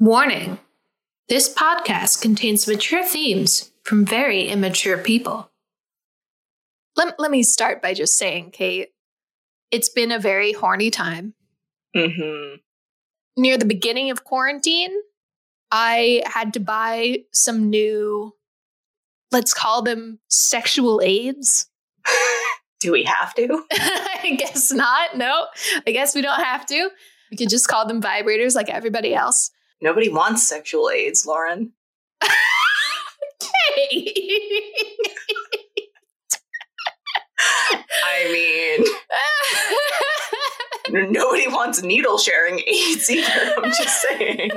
Warning this podcast contains mature themes from very immature people. Let, let me start by just saying, Kate, it's been a very horny time. Mm-hmm. Near the beginning of quarantine, I had to buy some new, let's call them sexual aids. Do we have to? I guess not. No, I guess we don't have to. We could just call them vibrators like everybody else. Nobody wants sexual aids, Lauren. Hey. I mean, nobody wants needle sharing aids either. I'm just saying.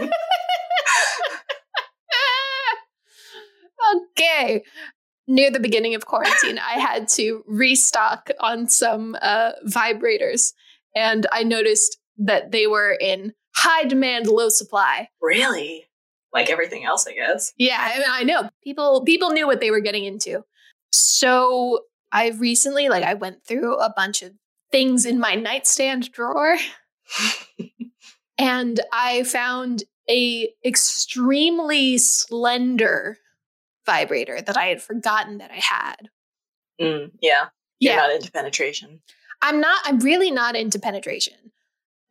okay. Near the beginning of quarantine, I had to restock on some uh, vibrators, and I noticed that they were in high demand, low supply. Really? Like everything else, I guess. Yeah, I, I know. People people knew what they were getting into. So I recently, like, I went through a bunch of things in my nightstand drawer, and I found a extremely slender vibrator that I had forgotten that I had. Mm, yeah. You're Yeah. not into penetration. I'm not. I'm really not into penetration.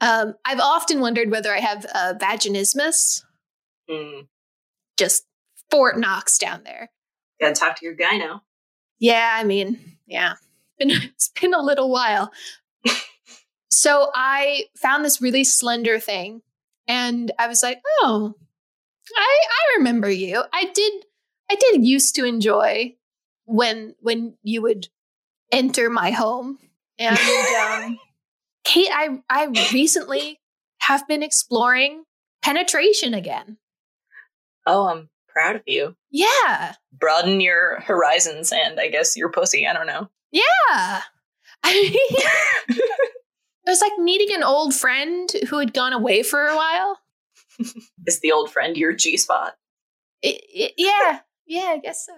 Um, I've often wondered whether I have uh, vaginismus, Mm. just Fort Knox down there. Gotta talk to your guy now. Yeah, I mean, yeah, been, it's been a little while. so I found this really slender thing, and I was like, oh, I I remember you. I did I did used to enjoy when when you would enter my home, and um, Kate, I I recently have been exploring penetration again. Oh, I'm proud of you. Yeah, Broaden your horizons and I guess your pussy. I don't know. yeah. I mean, it was like meeting an old friend who had gone away for a while. Is the old friend your G spot? Yeah, yeah, I guess so.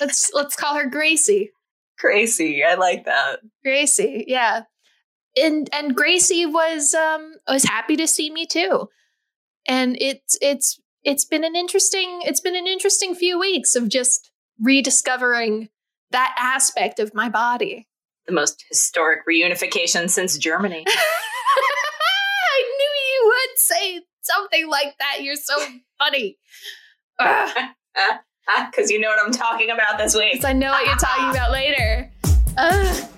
let's let's call her Gracie. Gracie, I like that. Gracie, yeah. And and Gracie was um was happy to see me too. And it's it's it's been an interesting it's been an interesting few weeks of just rediscovering that aspect of my body. The most historic reunification since Germany. I knew you would say something like that. You're so funny. Because you know what I'm talking about this week. 'Cause I know what you're talking about later. Ugh.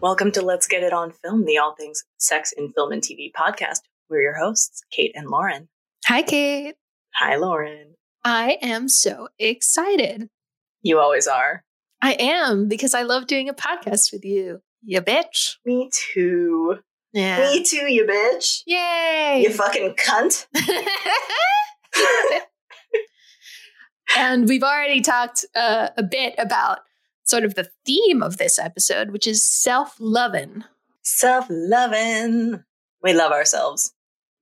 Welcome to Let's Get It on Film, the all things sex in film and TV podcast. We're your hosts, Kate and Lauren. Hi, Kate. Hi, Lauren. I am so excited. You always are. I am because I love doing a podcast with you. You bitch. Me too. Yeah. Me too, you bitch. Yay. You fucking cunt. and we've already talked uh, a bit about sort of the theme of this episode, which is self loving. Self loving. We love ourselves.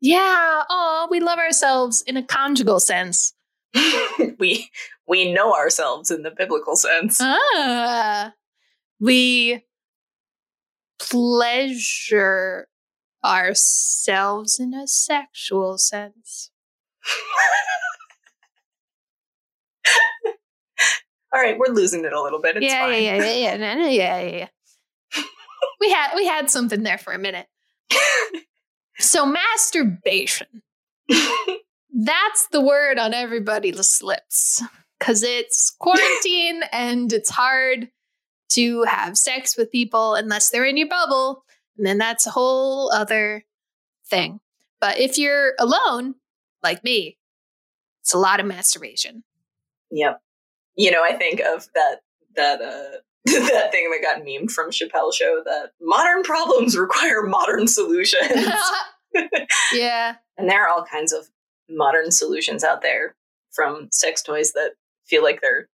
Yeah. Oh, we love ourselves in a conjugal sense. we we know ourselves in the biblical sense. Ah. We pleasure ourselves in a sexual sense. All right, we're losing it a little bit. It's yeah, fine. yeah, yeah, yeah, yeah, no, no, yeah, yeah, yeah. we had we had something there for a minute. So masturbation. That's the word on everybody's lips because it's quarantine and it's hard to have sex with people unless they're in your bubble, and then that's a whole other thing. But if you're alone, like me, it's a lot of masturbation. Yep. You know, I think of that that uh that thing that got memed from Chappelle show that modern problems require modern solutions. yeah. and there are all kinds of modern solutions out there from sex toys that feel like they're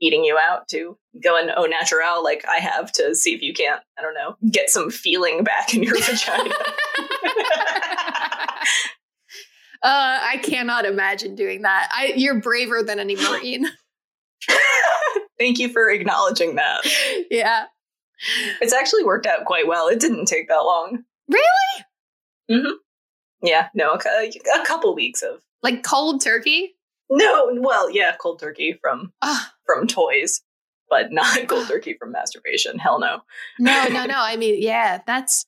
eating you out to go going au natural like I have to see if you can't, I don't know, get some feeling back in your vagina. Uh, I cannot imagine doing that. I, you're braver than any Marine. Thank you for acknowledging that. yeah. It's actually worked out quite well. It didn't take that long. Really? Yeah, no, a, a couple weeks of Like cold turkey? no. Well, yeah, cold turkey from Ah, from toys, but not cold turkey from masturbation. Hell no. no, no, no. I mean, yeah, that's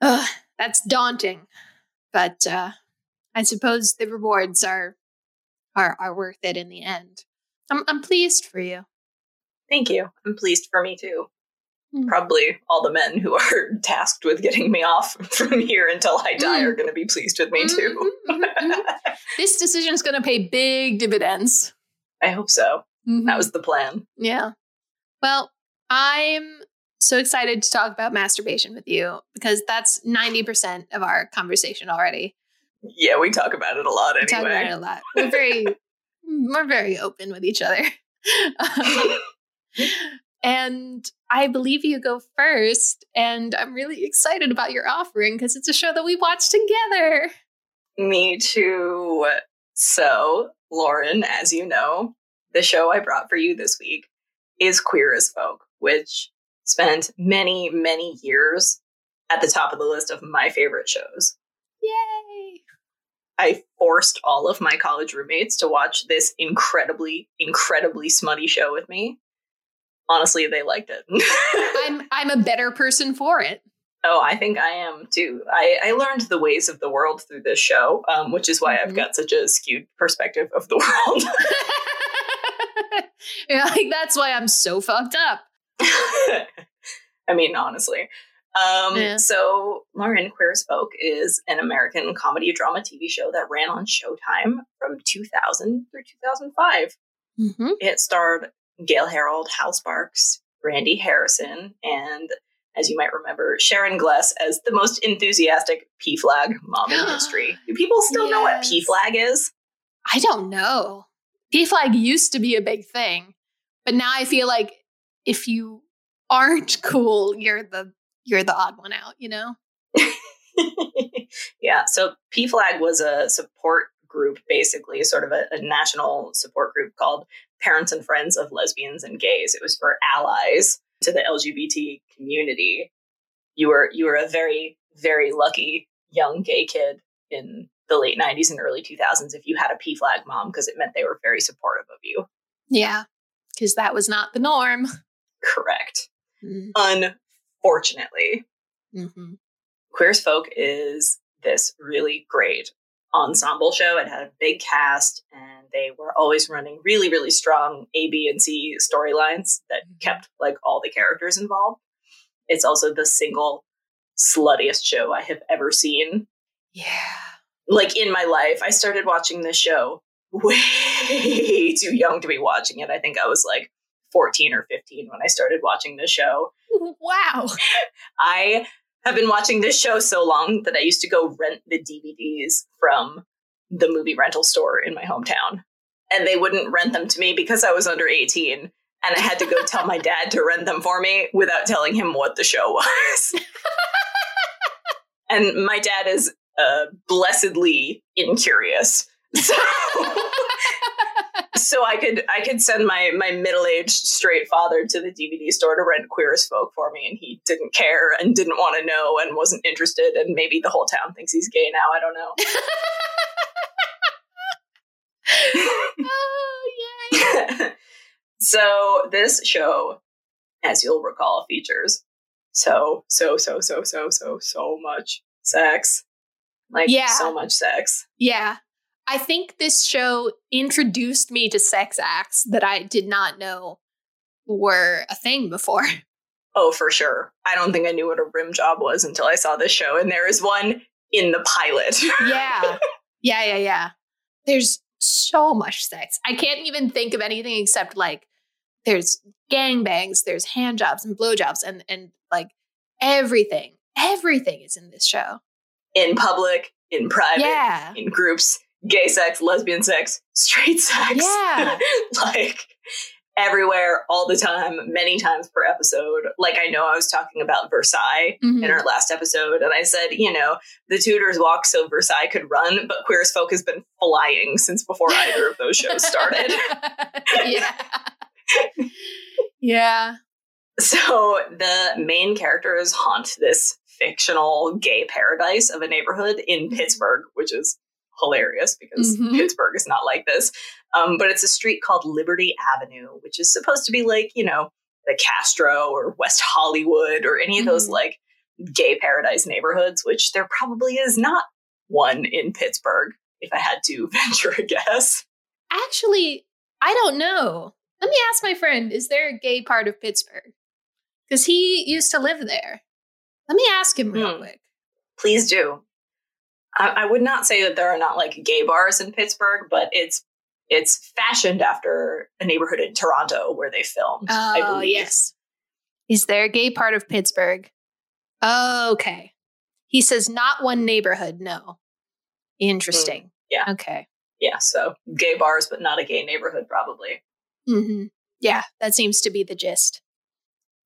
uh, that's daunting. But uh, I suppose the rewards are are are worth it in the end. I'm I'm pleased for you. Thank you. I'm pleased for me too. Mm. Probably all the men who are tasked with getting me off from here until I die Mm. are going to be pleased with me too. Mhm, mhm, mhm. this decision is going to pay big dividends. I hope so. Mhm. That was the plan. Yeah. Well, I'm so excited to talk about masturbation with you because that's 90% of our conversation already. Yeah, we talk about it a lot We talk about it a lot. We're very we're very open with each other. and I believe you go first and I'm really excited about your offering because it's a show that we watched together. Me too. So, Lauren, as you know, the show I brought for you this week is Queer as Folk, which spent many, many years at the top of the list of my favorite shows. Yay. I forced all of my college roommates to watch this incredibly, incredibly smutty show with me. Honestly, they liked it. I'm I'm a better person for it. Oh, I think I am too. I, I learned the ways of the world through this show, um, which is why I've Mhm. got such a skewed perspective of the world. yeah, like that's why I'm so fucked up. I mean, honestly. Um, Yeah. So, Lauren Queer as Folk is an American comedy drama TV show that ran on Showtime from 2000 through 2005. Mm-hmm. It starred Gale Harold, Hal Sparks, Randy Harrison, and as you might remember, Sharon Gless as the most enthusiastic PFLAG mom in history. Do people still know what PFLAG is? I don't know. PFLAG used to be a big thing, but now I feel like if you aren't cool, you're the you're the odd one out. You know? yeah, so PFLAG was a support group, basically, sort of a, a national support group called Parents and Friends of Lesbians and Gays. It was for allies to the LGBT community. You were you were a very very lucky young gay kid in the late 90s and early 2000s if you had a PFLAG mom because it meant they were very supportive of you. Yeah, because that was not the norm. Correct. Mm-hmm. Unfortunately, Mm-hmm. Queer as Folk is this really great ensemble show. It had a big cast, and they were always running really, really strong A, B, and C storylines that mm-hmm. kept like all the characters involved. It's also the single sluttiest show I have ever seen. Yeah. Like in my life, I started watching this show way too young to be watching it. I think I was like 14 or 15 when I started watching this show. Wow. I have been watching this show so long that I used to go rent the DVDs from the movie rental store in my hometown. And they wouldn't rent them to me because I was under 18. And I had to go tell my dad to rent them for me without telling him what the show was. and my dad is uh, blessedly incurious. So, so I could I could send my my middle aged straight father to the DVD store to rent Queer as Folk for me, and he didn't care and didn't want to know and wasn't interested, and maybe the whole town thinks he's gay now. I don't know. oh, yay. so this show, as you'll recall, features so so so so so so so much sex, like Yeah. so much sex. Yeah. I think this show introduced me to sex acts that I did not know were a thing before. Oh, for sure. I don't think I knew what a rim job was until I saw this show, and there is one in the pilot. Yeah. yeah, yeah, yeah. There's so much sex. I can't even think of anything except like there's gangbangs, there's hand jobs and blowjobs and and like everything. Everything is in this show. in public, in private, Yeah. in groups, gay sex, lesbian sex, straight sex. Yeah. like everywhere all the time, many times per episode. Like I know I was talking about Versailles Mhm. in our last episode, and I said, you know, the Tudors walked so Versailles could run, but Queer as Folk has been flying since before either of those shows started. yeah. yeah. So the main characters haunt this fictional gay paradise of a neighborhood in Pittsburgh, which is hilarious because Mhm. Pittsburgh is not like this. Um, but it's a street called Liberty Avenue, which is supposed to be like, you know, the Castro or West Hollywood or any of those Mhm. like gay paradise neighborhoods, which there probably is not one in Pittsburgh, if I had to venture a guess. Actually, I don't know. Let me ask my friend, is there a gay part of Pittsburgh? Because he used to live there. Let me ask him real Hmm. quick. please do. I, I would not say that there are not like gay bars in Pittsburgh, but it's it's fashioned after a neighborhood in Toronto where they filmed. I Oh, believe. yes. Is there a gay part of Pittsburgh? Oh, Okay. He says not one neighborhood, no. Interesting. yeah. Okay. Yeah, so gay bars, but not a gay neighborhood, probably. hmm Yeah, that seems to be the gist.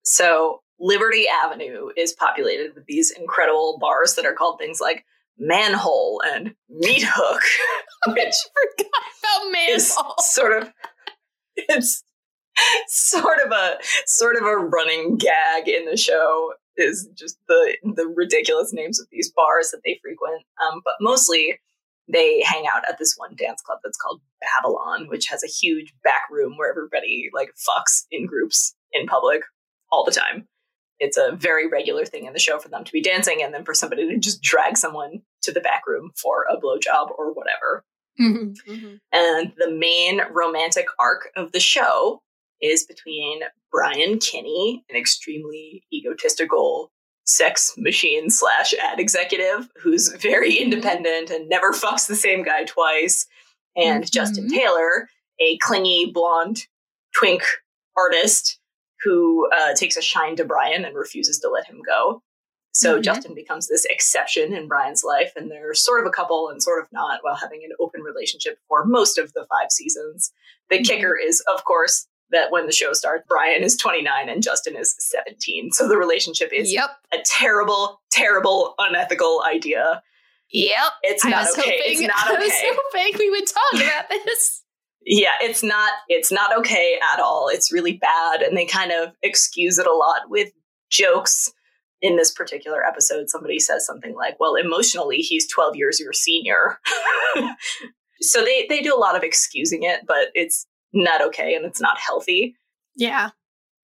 So Liberty Avenue is populated with these incredible bars that are called things like Manhole and Meat Hook, which Forgot about is manhole. sort of it's sort of a sort of a running gag in the show is just the the ridiculous names of these bars that they frequent um, but mostly they hang out at this one dance club that's called babylon which has a huge back room where everybody like fucks in groups in public all the time it's a very regular thing in the show for them to be dancing and then for somebody to just drag someone to the back room for a blowjob or whatever Mhm, mhm. and the main romantic arc of the show is between Brian Kinney, an extremely egotistical sex machine slash ad executive who's very independent and never fucks the same guy twice, and Mhm. Justin Taylor, a clingy blonde twink artist who uh, takes a shine to Brian and refuses to let him go. So Mhm. Justin becomes this exception in Brian's life, and they're sort of a couple and sort of not while having an open relationship for most of the five seasons. The Mhm. kicker is, of course, that when the show starts, Brian is 29 and Justin is 17. So the relationship is Yep. a terrible, terrible, unethical idea. Yep. It's I not okay. hoping, It's not I was okay. hoping we would talk about this. yeah it's not it's not okay at all it's really bad and they kind of excuse it a lot with jokes in this particular episode somebody says something like well emotionally he's 12 years your senior so they they do a lot of excusing it but it's not okay and it's not healthy Yeah.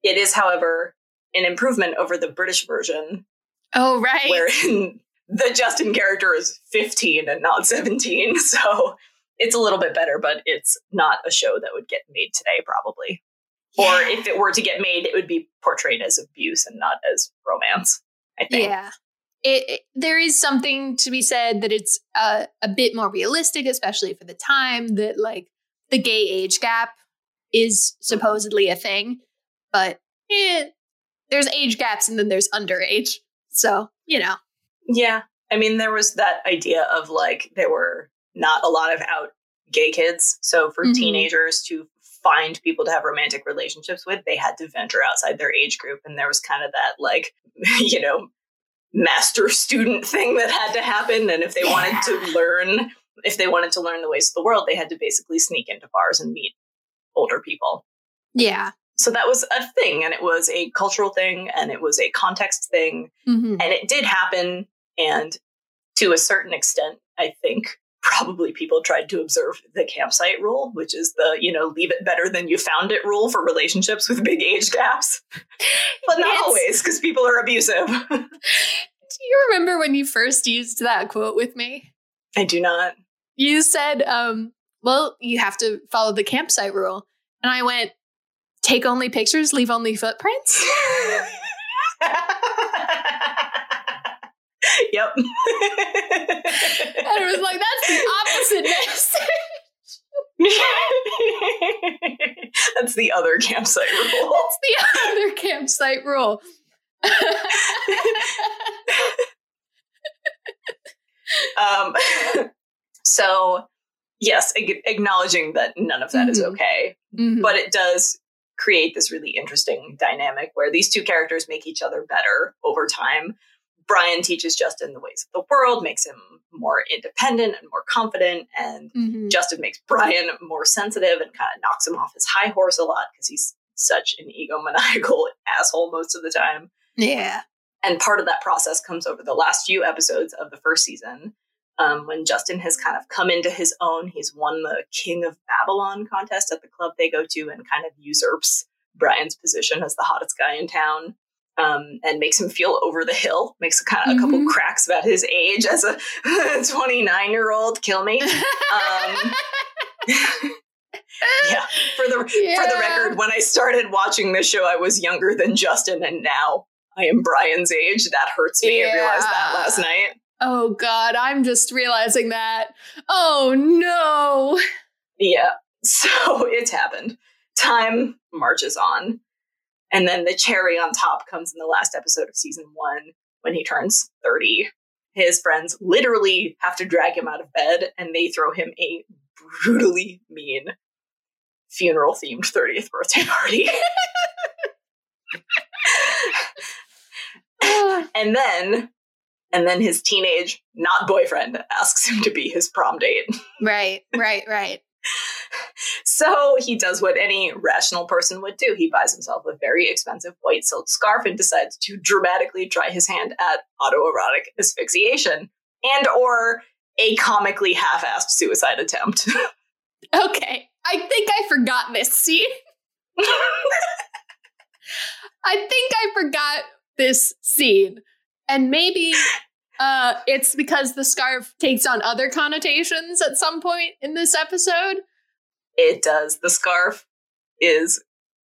it is however an improvement over the british version Oh, right. wherein the Justin character is 15 and not 17. So it's a little bit better, but it's not a show that would get made today, probably. Or if it were to get made, it would be portrayed as abuse and not as romance, I think. Yeah. It, it- there is something to be said that it's uh, a bit more realistic, especially for the time that like the gay age gap is supposedly a thing, but eh, there's age gaps and then there's underage. So you know, Yeah. I mean, there was that idea of like, there were not a lot of out gay kids. So for Mhm. teenagers to find people to have romantic relationships with, they had to venture outside their age group. And there was kind of that, like, you know, master student thing that had to happen. And if they wanted to learn, if they wanted to learn the ways of the world, they had to basically sneak into bars and meet older people. yeah. So that was a thing, and it was a cultural thing, and it was a context thing, Mhm. and it did happen and to a certain extent i think probably people tried to observe the campsite rule which is the you know leave it better than you found it rule for relationships with big age gaps but not Yes. always because people are abusive Do you remember when you first used that quote with me? i do not You said, um, "Well, you have to follow the campsite rule," and I went, "Take only pictures, leave only footprints." yep And it was like, that's the opposite message. that's the other campsite rule That's the other campsite rule. um, so yes ag- acknowledging that none of that is Mhm. okay Mhm. but it does create this really interesting dynamic where these two characters make each other better over time. Brian teaches Justin the ways of the world, makes him more independent and more confident, and Mhm. Justin makes Brian more sensitive and kind of knocks him off his high horse a lot because he's such an egomaniacal asshole most of the time. Yeah. And part of that process comes over the last few episodes of the first season um, when Justin has kind of come into his own. He's won the King of Babylon contest at the club they go to and kind of usurps Brian's position as the hottest guy in town. Um, and makes him feel over the hill, makes a kind of a couple cracks about his age as a 29 year old. Kill me. Um, yeah, for the for the record, when I started watching this show, I was younger than Justin, and now I am Brian's age. That hurts me. I realized that last night. Oh God, I'm just realizing that. Oh no. Yeah, so it's happened. Time marches on, and then the cherry on top comes in the last episode of season one when he turns thirty. His friends literally have to drag him out of bed, and they throw him a brutally mean funeral themed 30th birthday party. and then and then his teenage not boyfriend asks him to be his prom date right, right, right. so he does what any rational person would do he buys himself a very expensive white silk scarf and decides to dramatically try his hand at autoerotic asphyxiation and or a comically half-assed suicide attempt Okay. I think I forgot this scene. I think I forgot this scene. And maybe uh it's because the scarf takes on other connotations at some point in this episode. It does. The scarf is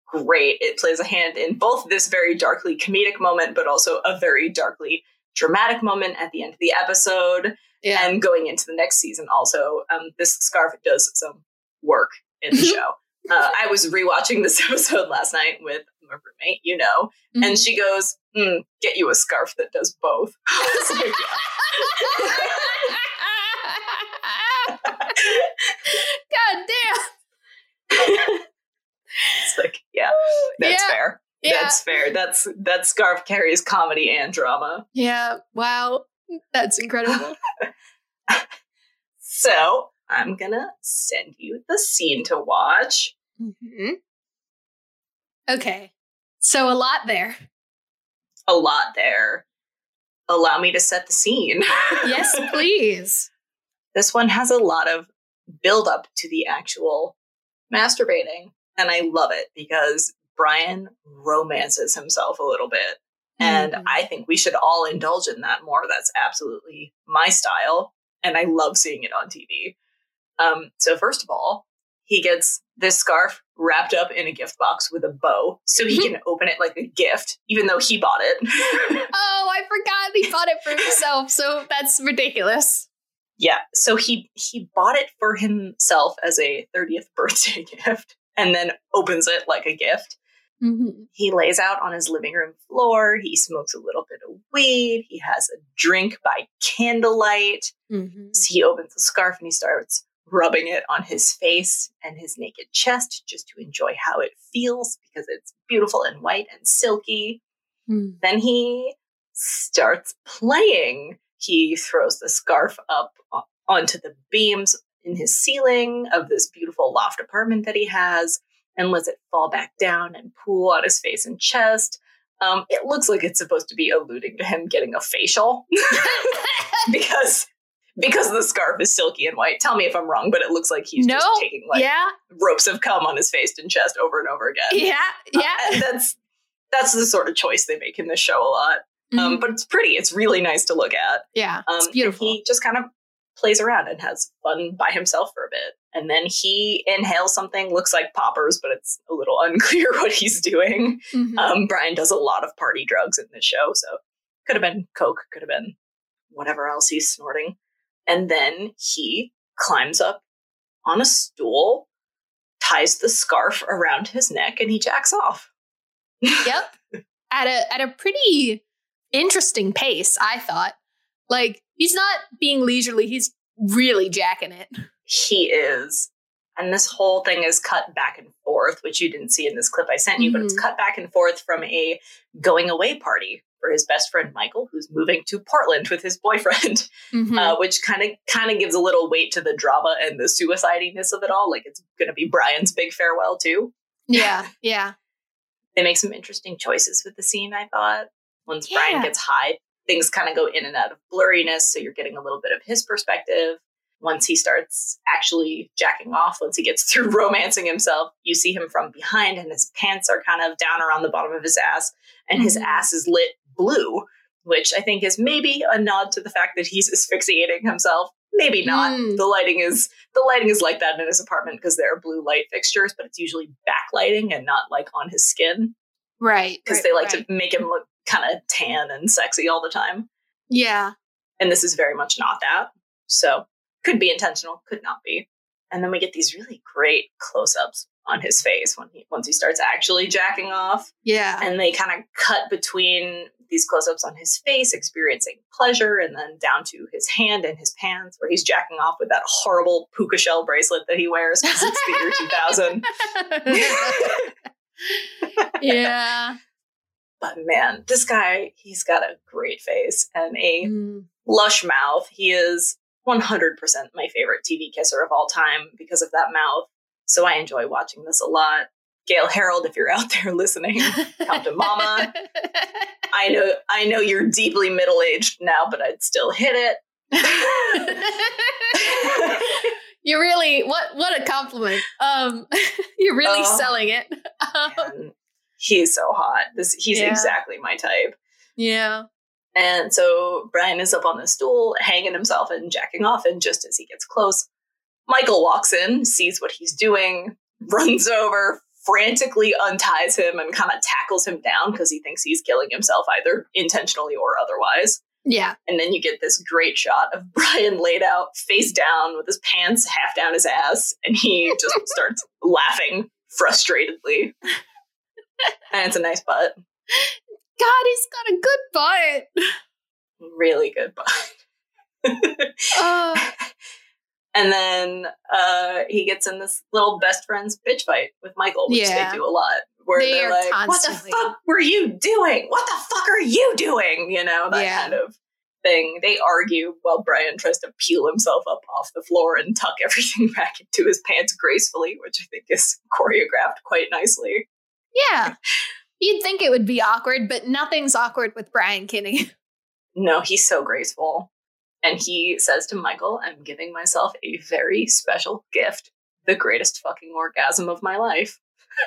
great. It plays a hand in both this very darkly comedic moment, but also a very darkly dramatic moment at the end of the episode. And going into the next season, also, um, this scarf does some work in the show. Uh, I was rewatching this episode last night with my roommate, you know, Mhm. and she goes, mm, "Get you a scarf that does both." I was like, God damn. it's like, yeah, that's Yeah. fair. Yeah. That's fair. That's that scarf carries comedy and drama. yeah. Wow. That's incredible. So I'm gonna send you the scene to watch. Mhm. Okay. So a lot there. A lot there. Allow me to set the scene. Yes, please. this one has a lot of build up to the actual masturbating, and I love it because Brian romances himself a little bit. And Mhm. I think we should all indulge in that more. That's absolutely my style. And I love seeing it on TV. Um, so, first of all, he gets this scarf wrapped up in a gift box with a bow so he can open it like a gift, even though he bought it. Oh, I forgot he bought it for himself. So that's ridiculous. yeah. So he he bought it for himself as a 30th birthday gift and then opens it like a gift. Mm-hmm. He lays out on his living room floor. He smokes a little bit of weed. He has a drink by candlelight. Mm-hmm. So he opens the scarf and he starts rubbing it on his face and his naked chest just to enjoy how it feels because it's beautiful and white and silky. Mm. Then he starts playing. He throws the scarf up onto the beams in his ceiling of this beautiful loft apartment that he has and lets it fall back down and pool on his face and chest. Um, it looks like it's supposed to be alluding to him getting a facial because because the scarf is silky and white. Tell me if I'm wrong, but it looks like he's No, just taking like yeah, ropes of cum on his face and chest over and over again. yeah, yeah. And that's that's the sort of choice they make in this show a lot. Um, Mhm. but it's pretty. It's really nice to look at. yeah, Um, it's beautiful. He just kind of plays around and has fun by himself for a bit, and then he inhales something. Looks like poppers, but it's a little unclear what he's doing. Mhm. Um, Brian does a lot of party drugs in this show, so could have been coke, could have been whatever else he's snorting. And then he climbs up on a stool, ties the scarf around his neck, and he jacks off. yep. At a at a pretty interesting pace, I thought. Like he's not being leisurely; he's really jacking it. He is. And this whole thing is cut back and forth, which you didn't see in this clip I sent you, but it's mm-hmm. cut back and forth from a going away party for his best friend Michael, who's moving to Portland with his boyfriend, Mhm. uh, which kind of kind of gives a little weight to the drama and the suicidiness of it all. Like it's going to be Brian's big farewell too. yeah, yeah. They make some interesting choices with the scene. I thought once Brian gets high, things kind of go in and out of blurriness, so you're getting a little bit of his perspective. Once he starts actually jacking off, once he gets through romancing himself, you see him from behind, and his pants are kind of down around the bottom of his ass, and his Mhm. ass is lit blue, which I think is maybe a nod to the fact that he's asphyxiating himself. Maybe not. Mm. The lighting is the lighting is like that in his apartment because there are blue light fixtures, but it's usually backlighting and not like on his skin Right. because right, they like right. to make him look kind of tan and sexy all the time. Yeah. And this is very much not that. So could be intentional, could not be. And then we get these really great close-ups on his face when he once he starts actually jacking off. Yeah. And they kind of cut between these close-ups on his face, experiencing pleasure, and then down to his hand and his pants, where he's jacking off with that horrible puka shell bracelet that he wears because it's the year 2000. yeah. But man, this guy, he's got a great face and a Mm. lush mouth. He is 100% my favorite TV kisser of all time because of that mouth. So I enjoy watching this a lot. Gale Harold, if you're out there listening, come to mama. I know I know you're deeply middle-aged now, but I'd still hit it. you really what what a compliment. Um you're really Oh. selling it. Um, he's so hot. This he's Yeah. exactly my type. yeah. And so Brian is up on the stool, hanging himself and jacking off. And just as he gets close, Michael walks in, sees what he's doing, runs over, frantically unties him, and kind of tackles him down because he thinks he's killing himself, either intentionally or otherwise. Yeah. And then you get this great shot of Brian laid out face down with his pants half down his ass, and he just starts laughing frustratedly. and it's a nice butt. God, he's got a good butt. Really good butt. Oh, and then uh, he gets in this little best friends bitch fight with Michael, which Yeah. they do a lot. Where They are like, constantly- "What the fuck were you doing? What the fuck are you doing?" You know that Yeah. kind of thing. They argue while Brian tries to peel himself up off the floor and tuck everything back into his pants gracefully, which I think is choreographed quite nicely. yeah. You'd think it would be awkward, but nothing's awkward with Brian Kinney. No, he's so graceful. And he says to Michael, I'm giving myself a very special gift, the greatest fucking orgasm of my life.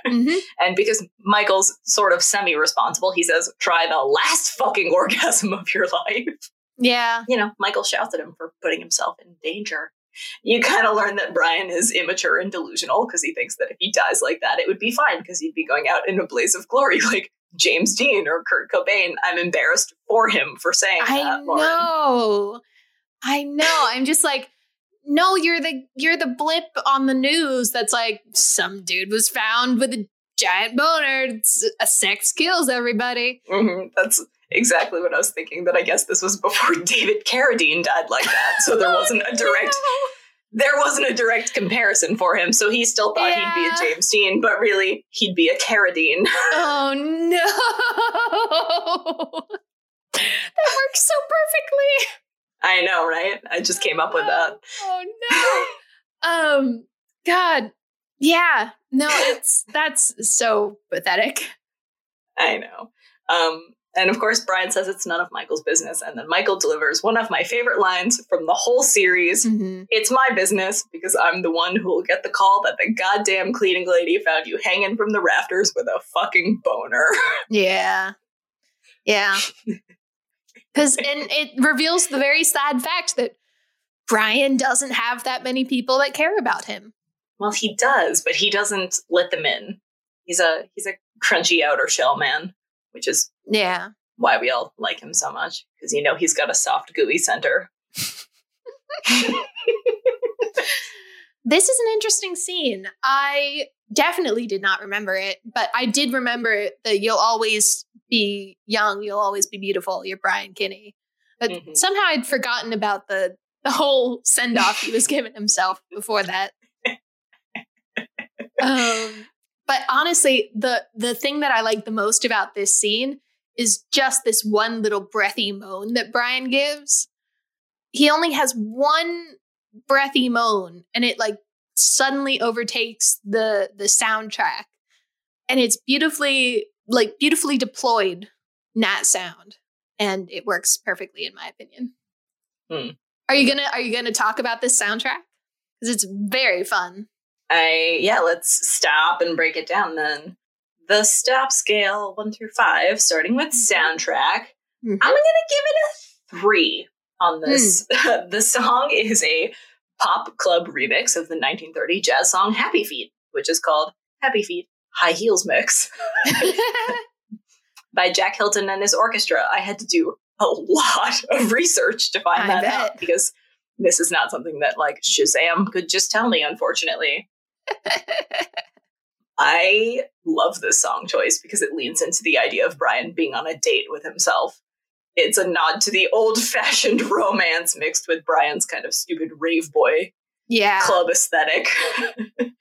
Mhm. And because Michael's sort of semi responsible, he says, try the last fucking orgasm of your life. Yeah. You know, Michael shouts at him for putting himself in danger. You kind of learn that Brian is immature and delusional because he thinks that if he dies like that, it would be fine because he'd be going out in a blaze of glory like James Dean or Kurt Cobain. I'm embarrassed for him for saying I that, Lauren. know. I know. I'm just like, no, you're the you're the blip on the news that's like some dude was found with a giant boner. It's, a sex kills everybody. hmm That's exactly what I was thinking. That I guess this was before David Carradine died like that, so there wasn't a direct there wasn't a direct comparison for him. So he still thought he'd be a James Dean, but really he'd be a Carradine. Oh no. that works so perfectly. I know, right? I just came up with that. Oh no. um God. Yeah. No, it's that's so pathetic. I know. Um, and of course, Brian says it's none of Michael's business, and then Michael delivers one of my favorite lines from the whole series. Mhm. It's my business because I'm the one who will get the call that the goddamn cleaning lady found you hanging from the rafters with a fucking boner. Yeah. Yeah. Cuz and it reveals the very sad fact that Brian doesn't have that many people that care about him. well, he does, but he doesn't let them in. He's a he's a crunchy outer shell man, which is Yeah. why we all like him so much because you know he's got a soft, gooey center. This is an interesting scene. I definitely did not remember it, but I did remember that you'll always be young, you'll always be beautiful. You're Brian Kinney. But Mhm. somehow I'd forgotten about the the whole send off he was giving himself before that. um, but honestly, the the thing that I like the most about this scene is just this one little breathy moan that Brian gives. He only has one breathy moan, and it like suddenly overtakes the the soundtrack, and it's beautifully like beautifully deployed nat sound, and it works perfectly in my opinion. Hmm. Are you gonna Are you gonna talk about this soundtrack? Because it's very fun. I yeah, let's stop and break it down then. The stop scale one through five, starting with soundtrack. Mhm. I'm gonna give it a three on hmm. this. the song is a pop club remix of the 1930 jazz song Happy Feet, which is called Happy Feet High Heels Mix by Jack Hylton and his orchestra. I had to do a lot of research to find I that bet. out because this is not something that like Shazam could just tell me, unfortunately. I love this song choice because it leans into the idea of Brian being on a date with himself. It's a nod to the old fashioned romance mixed with Brian's kind of stupid rave boy yeah. club aesthetic.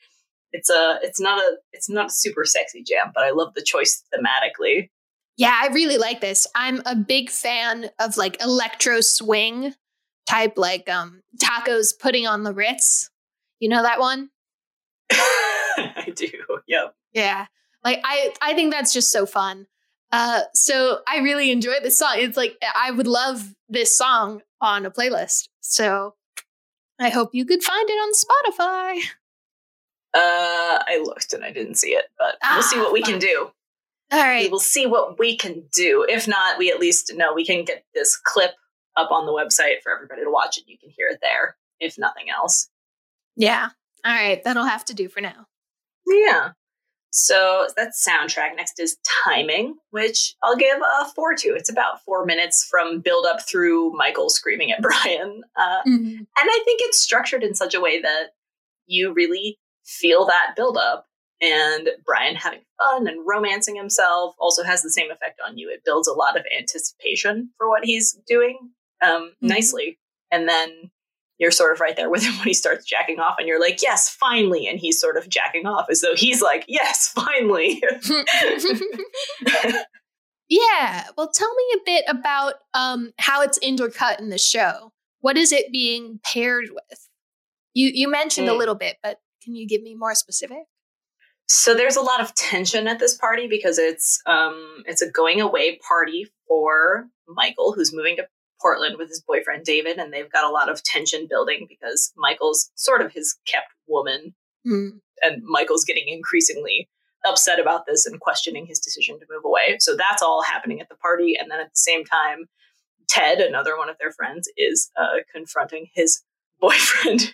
it's a it's not a it's not a super sexy jam, but I love the choice thematically. Yeah, I really like this. I'm a big fan of like electro swing type, like um Taco's putting on the Ritz. You know that one? I do. Yep. Yeah. Like I I think that's just so fun. Uh so I really enjoy this song. It's like I would love this song on a playlist. So I hope you could find it on Spotify. Uh I looked and I didn't see it, but we'll see what we Ah, can do. All right. We will see what we can do. If not, we at least know we can get this clip up on the website for everybody to watch and you can hear it there, if nothing else. Yeah. All right, that'll have to do for now. Yeah. So that's soundtrack. Next is timing, which I'll give a four to. It's about four minutes from build up through Michael screaming at Brian. Uh, Mhm. and I think it's structured in such a way that you really feel that build up. And Brian having fun and romancing himself also has the same effect on you. It builds a lot of anticipation for what he's doing um, Mhm. nicely. And then you're sort of right there with him when he starts jacking off, and you're like, yes, finally. And he's sort of jacking off as though he's like, yes, finally. yeah. Well, tell me a bit about um, how it's intercut in the show. What is it being paired with? You you mentioned a Mm. little bit, but can you give me more specific? So there's a lot of tension at this party because it's um it's a going away party for Michael who's moving to Portland with his boyfriend David and they've got a lot of tension building because Michael's sort of his kept woman Hmm. and Michael's getting increasingly upset about this and questioning his decision to move away. So that's all happening at the party and then at the same time Ted, another one of their friends, is uh, confronting his boyfriend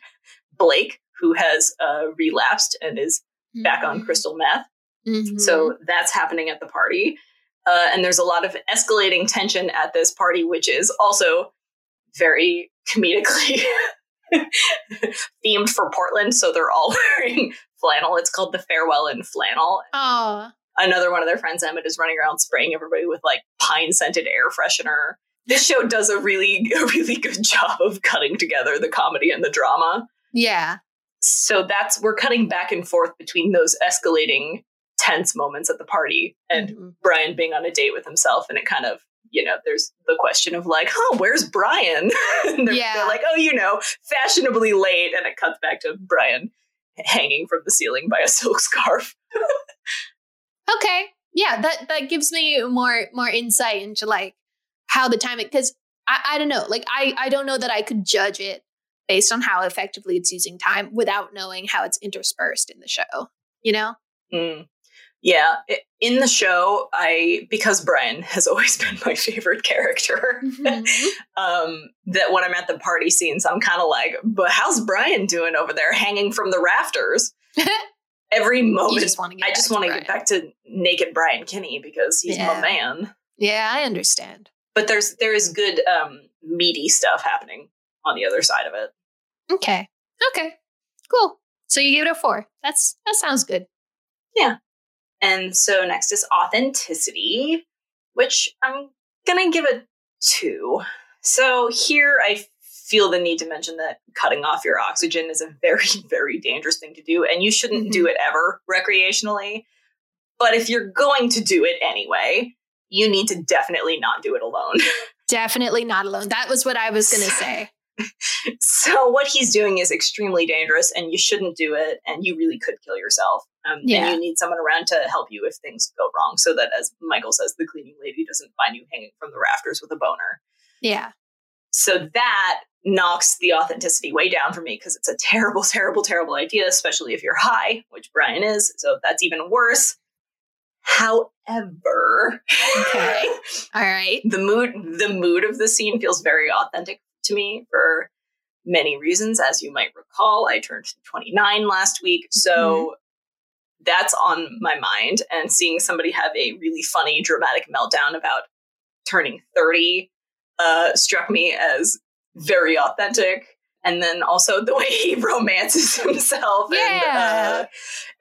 Blake, who has uh, relapsed and is back on crystal meth. Mhm. So that's happening at the party. Uh, and there's a lot of escalating tension at this party, which is also very comedically themed for Portland. So they're all wearing flannel. It's called the Farewell in Flannel. Aw. Another one of their friends, Emmett, is running around spraying everybody with like pine scented air freshener. This show does a really, a really good job of cutting together the comedy and the drama yeah. so that's we're cutting back and forth between those escalating tense moments at the party and Mhm. Brian being on a date with himself and it kind of you know there's the question of like huh where's Brian and they're, Yeah. they're like oh you know fashionably late and it cuts back to Brian hanging from the ceiling by a silk scarf Okay. Yeah, that that gives me more more insight into like how the timing because I, I don't know. Like I I don't know that I could judge it based on how effectively it's using time without knowing how it's interspersed in the show. You know? Mm. Yeah in the show I because Brian has always been my favorite character um, that when I'm at the party scenes, I'm kind of like, but how's Brian doing over there hanging from the rafters? Every moment, just I just want to get back to naked Brian Kinney because he's Yeah. my man. Yeah, I understand. But there's there is good um, meaty stuff happening on the other side of it. Okay. Okay. Cool. So you give it a four. That's that sounds good. And so next is authenticity, which I'm gonna give a two. So here I feel the need to mention that cutting off your oxygen is a very, very dangerous thing to do, and you shouldn't Mhm. do it ever recreationally. But if you're going to do it anyway, you need to definitely not do it alone. Definitely not alone. That was what I was going to say. so what he's doing is extremely dangerous, and you shouldn't do it, and you really could kill yourself. Um, Yeah. And you need someone around to help you if things go wrong, so that, as Michael says, the cleaning lady doesn't find you hanging from the rafters with a boner. Yeah. So that knocks the authenticity way down for me because it's a terrible, terrible, terrible idea, especially if you're high, which Brian is. So that's even worse. However, Okay. All right. the mood the mood of the scene feels very authentic to me for many reasons. As you might recall, I turned 29 last week, so that's on my mind. And seeing somebody have a really funny, dramatic meltdown about turning 30 uh, struck me as very authentic. And then also the way he romances himself Yeah. and uh,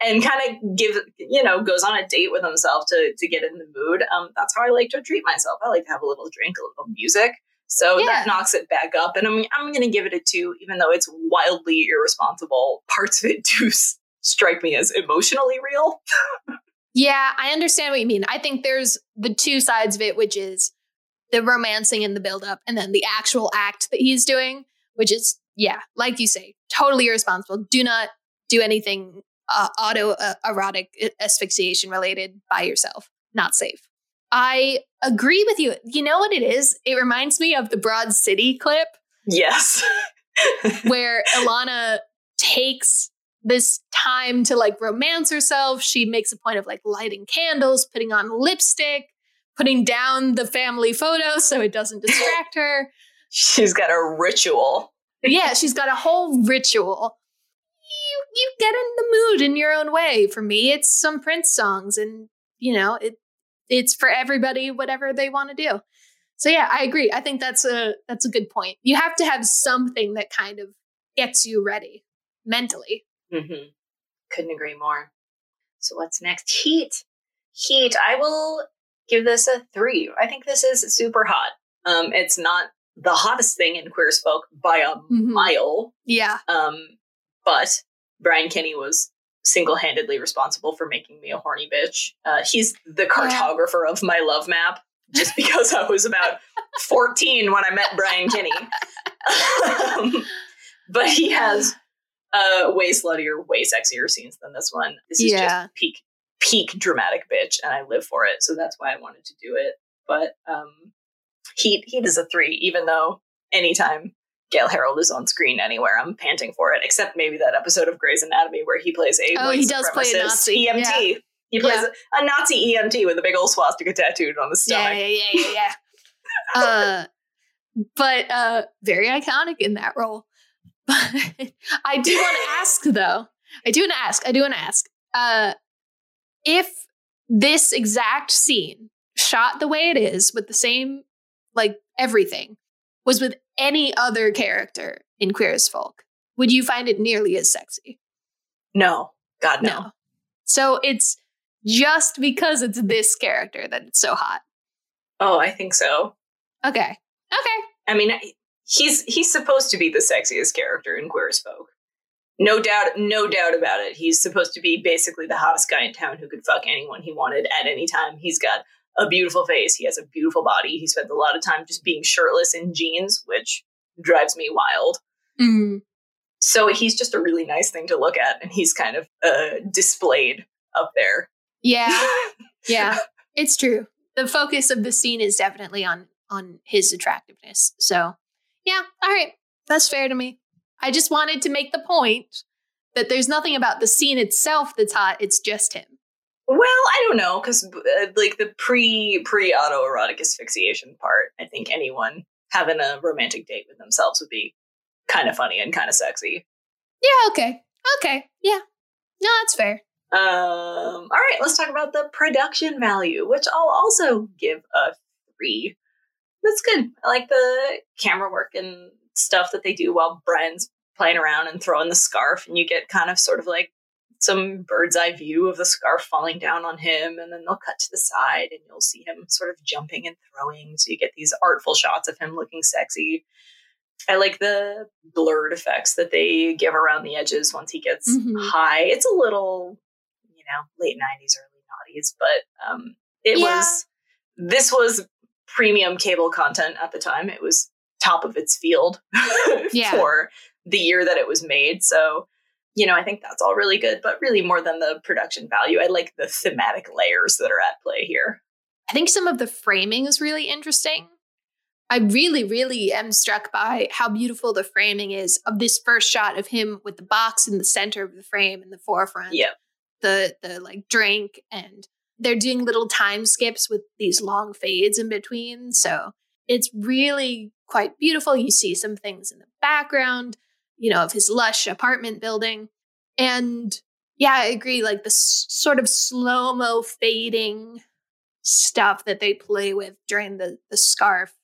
and kind of give you know goes on a date with himself to to get in the mood. Um, that's how I like to treat myself. I like to have a little drink, a little music. So Yeah. that knocks it back up, and I'm I'm going to give it a two, even though it's wildly irresponsible. Parts of it do s- strike me as emotionally real. Yeah, I understand what you mean. I think there's the two sides of it, which is the romancing and the buildup, and then the actual act that he's doing, which is, yeah, like you say, totally irresponsible. Do not do anything uh, auto uh, erotic asphyxiation related by yourself. Not safe. I agree with you. You know what it is? It reminds me of the Broad City clip Yes. where Ilana takes this time to like romance herself. She makes a point of like lighting candles, putting on lipstick, putting down the family photo so it doesn't distract her. She's got a ritual. Yeah, she's got a whole ritual. You you get in the mood in your own way. For me, it's some Prince songs and you know, it it's for everybody whatever they want to do. So yeah, I agree. I think that's a that's a good point. You have to have something that kind of gets you ready mentally. Mm-hmm. Couldn't agree more. So what's next? Heat. Heat. I will give this a three. I think this is super hot. Um, it's not the hottest thing in Queer Folk by a Mhm. mile. Yeah. Um, but Brian Kinney was single-handedly responsible for making me a horny bitch. Uh, he's the cartographer of my love map. Just because I was about 14 when I met Brian Kinney. um, but he has uh, way sluttier, way sexier scenes than this one. This is Yeah. just peak, peak dramatic bitch, and I live for it. So that's why I wanted to do it. But um, Heat, Heat is a three, even though anytime Gale Harold is on screen anywhere, I'm panting for it. Except maybe that episode of Grey's Anatomy where he plays a Oh, he does play a Nazi. EMT. He plays Yeah. a, Nazi EMT with a big old swastika tattooed on his Yeah, stomach. yeah, yeah, yeah, yeah. uh, but uh, very iconic in that role. But I do want to ask, though. I do want to ask. I do want to ask. Uh, if this exact scene, shot the way it is, with the same, like everything, was with any other character in Queer as Folk, would you find it nearly as sexy? No, God no. So it's just because it's this character that it's so hot. Oh, I think so. Okay. Okay. I mean, he's he's supposed to be the sexiest character in Queer as Folk. No doubt, no doubt about it. He's supposed to be basically the hottest guy in town who could fuck anyone he wanted at any time. He's got a beautiful face. He has a beautiful body. He spends a lot of time just being shirtless in jeans, which drives me wild. Mm. So he's just a really nice thing to look at, and he's kind of uh, displayed up there. Yeah. Yeah. It's true. The focus of the scene is definitely on on his attractiveness. So, yeah, all right. That's fair to me. I just wanted to make the point that there's nothing about the scene itself that's hot. It's just him. Well, I don't know because uh, like the pre pre autoerotic asphyxiation part, I think anyone having a romantic date with themselves would be kind of funny and kind of sexy. Yeah, okay. Okay. Yeah. No, that's fair. Um, all right, let's talk about the production value, which I'll also give a three. That's good. I like the camera work and stuff that they do while Brian's playing around and throwing the scarf, and you get kind of sort of like some bird's eye view of the scarf falling down on him, and then they'll cut to the side and you'll see him sort of jumping and throwing. So you get these artful shots of him looking sexy. I like the blurred effects that they give around the edges once he gets Mhm. high. It's a little, you know, late 90s, early noughties, but um, it Yeah. was, this was premium cable content at the time. It was top of its field Yeah. for the year that it was made. So, you know, I think that's all really good, but really more than the production value, I like the thematic layers that are at play here. I think some of the framing is really interesting. I really, really am struck by how beautiful the framing is of this first shot of him with the box in the center of the frame in the forefront. Yeah. The the like drink and they're doing little time skips with these long fades in between. So it's really quite beautiful. You see some things in the background, you know, of his lush apartment building. And yeah, I agree. Like the s- sort of slow mo fading stuff that they play with during the the scarf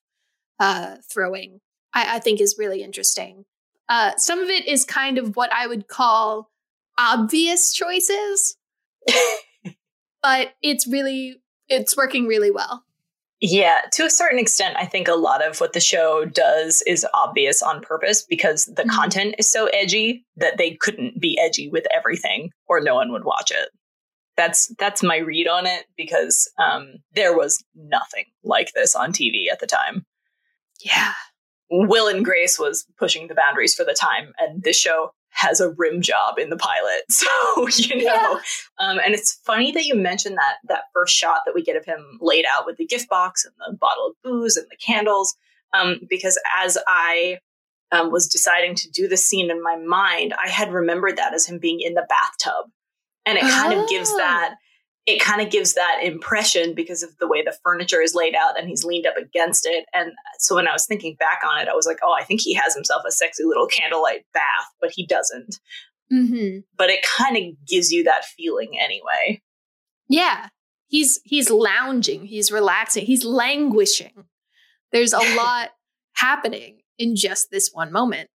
uh, throwing, I, I think is really interesting. Uh, some of it is kind of what I would call obvious choices, but it's really it's working really well. Yeah, to a certain extent, I think a lot of what the show does is obvious on purpose because the Mhm. content is so edgy that they couldn't be edgy with everything or no one would watch it. That's that's my read on it because um, there was nothing like this on TV at the time. Yeah, Will and Grace was pushing the boundaries for the time, and this show has a rim job in the pilot. So you know, Yeah. um, and it's funny that you mentioned that that first shot that we get of him laid out with the gift box and the bottle of booze and the candles, um, because as I um, was deciding to do the scene in my mind, I had remembered that as him being in the bathtub, and it kind of gives Oh. that it kind of gives that impression because of the way the furniture is laid out and he's leaned up against it. And so when I was thinking back on it, I was like, oh, I think he has himself a sexy little candlelight bath, but he doesn't. hmm But it kind of gives you that feeling anyway. yeah. He's he's lounging, he's relaxing, he's languishing. There's a lot happening in just this one moment.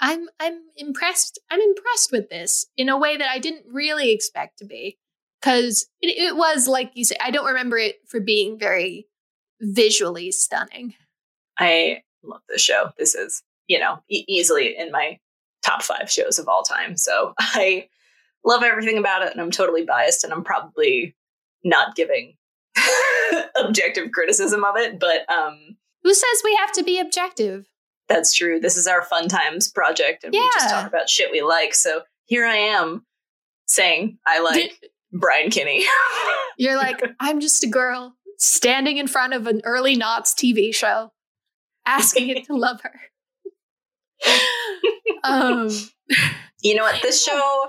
I'm I'm impressed. I'm impressed with this in a way that I didn't really expect to be. Because it, it was like you said, I don't remember it for being very visually stunning. I love this show. This is, you know, e- easily in my top five shows of all time. So I love everything about it and I'm totally biased and I'm probably not giving objective criticism of it, but um Who says we have to be objective? That's true. This is our fun times project, and we just talk about shit we like. So here I am saying I like Brian Kinney. You're like, I'm just a girl standing in front of an early knots TV show, asking it to love her. um, you know what? This show,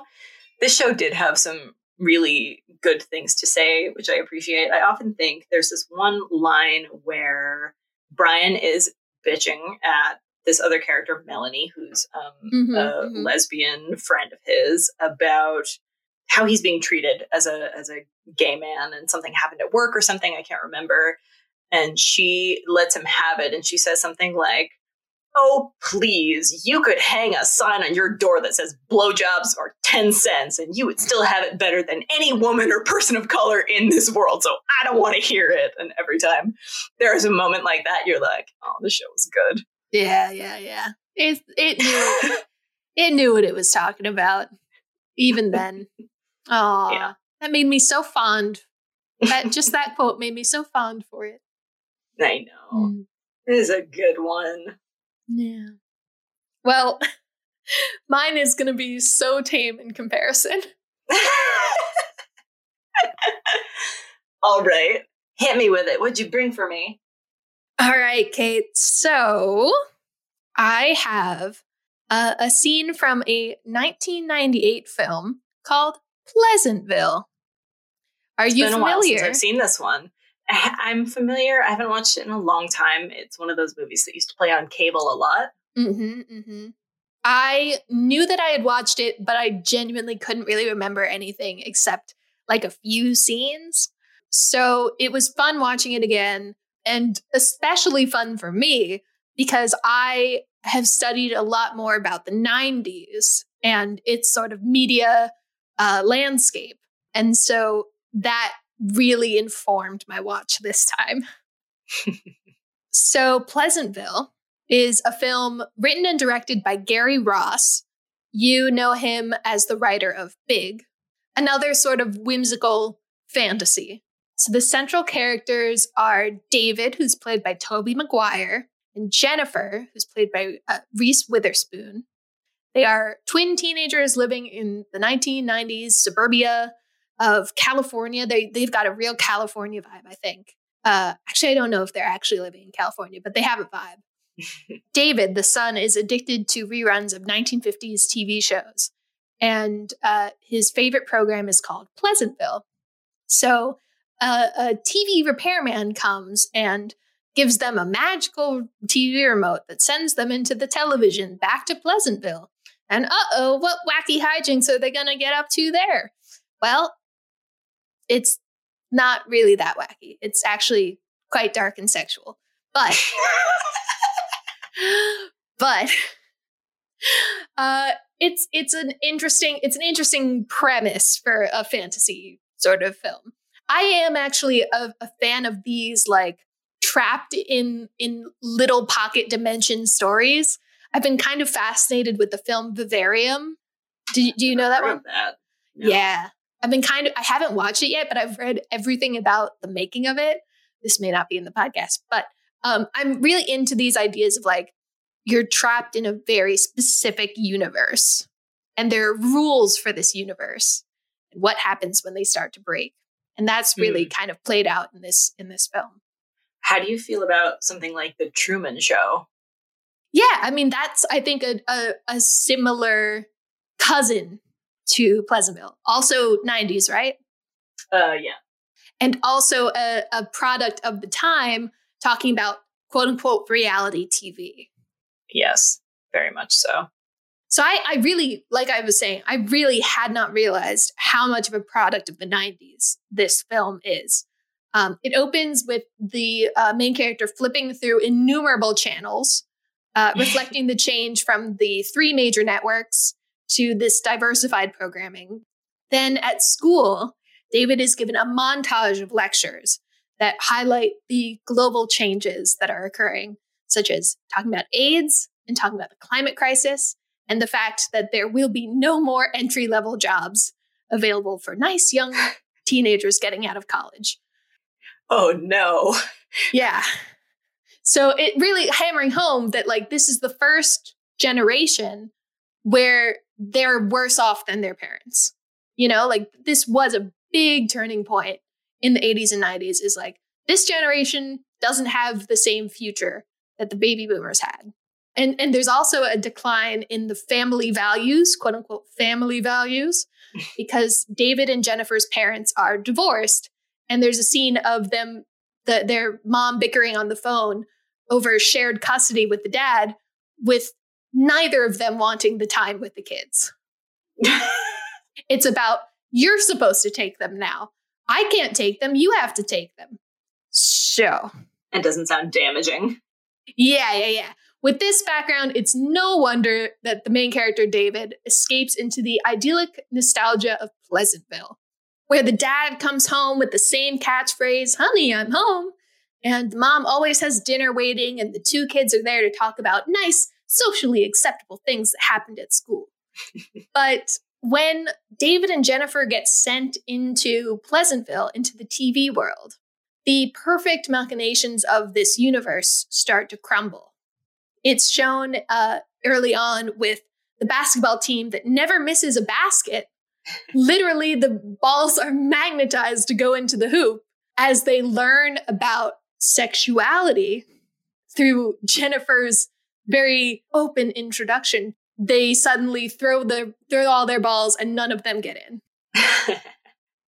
this show did have some really good things to say, which I appreciate. I often think there's this one line where Brian is bitching at this other character, Melanie, who's um, Mhm, a mhm. lesbian friend of his, about how he's being treated as a as a gay man, and something happened at work or something I can't remember. And she lets him have it, and she says something like, "Oh, please, you could hang a sign on your door that says blowjobs are ten cents, and you would still have it better than any woman or person of color in this world. So I don't want to hear it." And every time there is a moment like that, you're like, "Oh, the show was good." yeah, yeah, yeah. It it knew it knew what it was talking about. Even then, oh, Yeah. that made me so fond. That just that quote made me so fond for it. I know Mm, it is a good one. yeah. Well, mine is going to be so tame in comparison. All right. Hit me with it. What'd you bring for me? All right, Kate. So I have uh, a scene from a 1998 film called Pleasantville. Are It's you been a while since? I've seen this one. I'm familiar. I haven't watched it in a long time. It's one of those movies that used to play on cable a lot. hmm hmm I knew that I had watched it, but I genuinely couldn't really remember anything except like a few scenes. So it was fun watching it again, and especially fun for me because I have studied a lot more about the 90s and its sort of media uh, landscape. And so that really informed my watch this time. so, Pleasantville is a film written and directed by Gary Ross. You know him as the writer of Big, another sort of whimsical fantasy. So the central characters are David, who's played by Tobey Maguire, and Jennifer, who's played by uh, Reese Witherspoon. They are twin teenagers living in the 1990s suburbia of California. They, they've got a real California vibe, I think. Uh, actually, I don't know if they're actually living in California, but they have a vibe. David, the son, is addicted to reruns of 1950s TV shows. And uh, his favorite program is called Pleasantville. So uh, a TV repairman comes and gives them a magical TV remote that sends them into the television back to Pleasantville. And uh oh, what wacky hijinks are they going to get up to there? Well, it's not really that wacky. It's actually quite dark and sexual. But, but, uh, it's it's an interesting it's an interesting premise for a fantasy sort of film. I am actually a, a fan of these like trapped in in little pocket dimension stories. I've been kind of fascinated with the film Vivarium. Do, do you know that one? That. No. Yeah. I've been kind of I haven't watched it yet, but I've read everything about the making of it. This may not be in the podcast, but um, I'm really into these ideas of like you're trapped in a very specific universe and there are rules for this universe and what happens when they start to break and that's really mm. kind of played out in this in this film how do you feel about something like the truman show yeah i mean that's i think a, a, a similar cousin to pleasantville. Also 90s right? Uh yeah. And also a, a product of the time talking about quote unquote reality tv yes very much so. So I, I really, like I was saying, I really had not realized how much of a product of the 90s this film is. Um, it opens with the uh, main character flipping through innumerable channels, uh, reflecting the change from the three major networks to this diversified programming. Then at school, David is given a montage of lectures that highlight the global changes that are occurring, such as talking about AIDS and talking about the climate crisis and the fact that there will be no more entry level jobs available for nice young teenagers getting out of college. Oh no. Yeah. So it really hammering home that like this is the first generation where they're worse off than their parents. You know, like this was a big turning point in the 80s and 90s is like this generation doesn't have the same future that the baby boomers had. And, and there's also a decline in the family values, quote unquote, family values, because David and Jennifer's parents are divorced. And there's a scene of them, the, their mom bickering on the phone over shared custody with the dad, with neither of them wanting the time with the kids. it's about, you're supposed to take them now. I can't take them. You have to take them. So. It doesn't sound damaging. Yeah, yeah, yeah. With this background, it's no wonder that the main character, David, escapes into the idyllic nostalgia of Pleasantville, where the dad comes home with the same catchphrase, honey, I'm home. And mom always has dinner waiting, and the two kids are there to talk about nice, socially acceptable things that happened at school. but when David and Jennifer get sent into Pleasantville, into the TV world, the perfect machinations of this universe start to crumble. It's shown uh, early on with the basketball team that never misses a basket. Literally, the balls are magnetized to go into the hoop as they learn about sexuality through Jennifer's very open introduction. They suddenly throw the throw all their balls and none of them get in.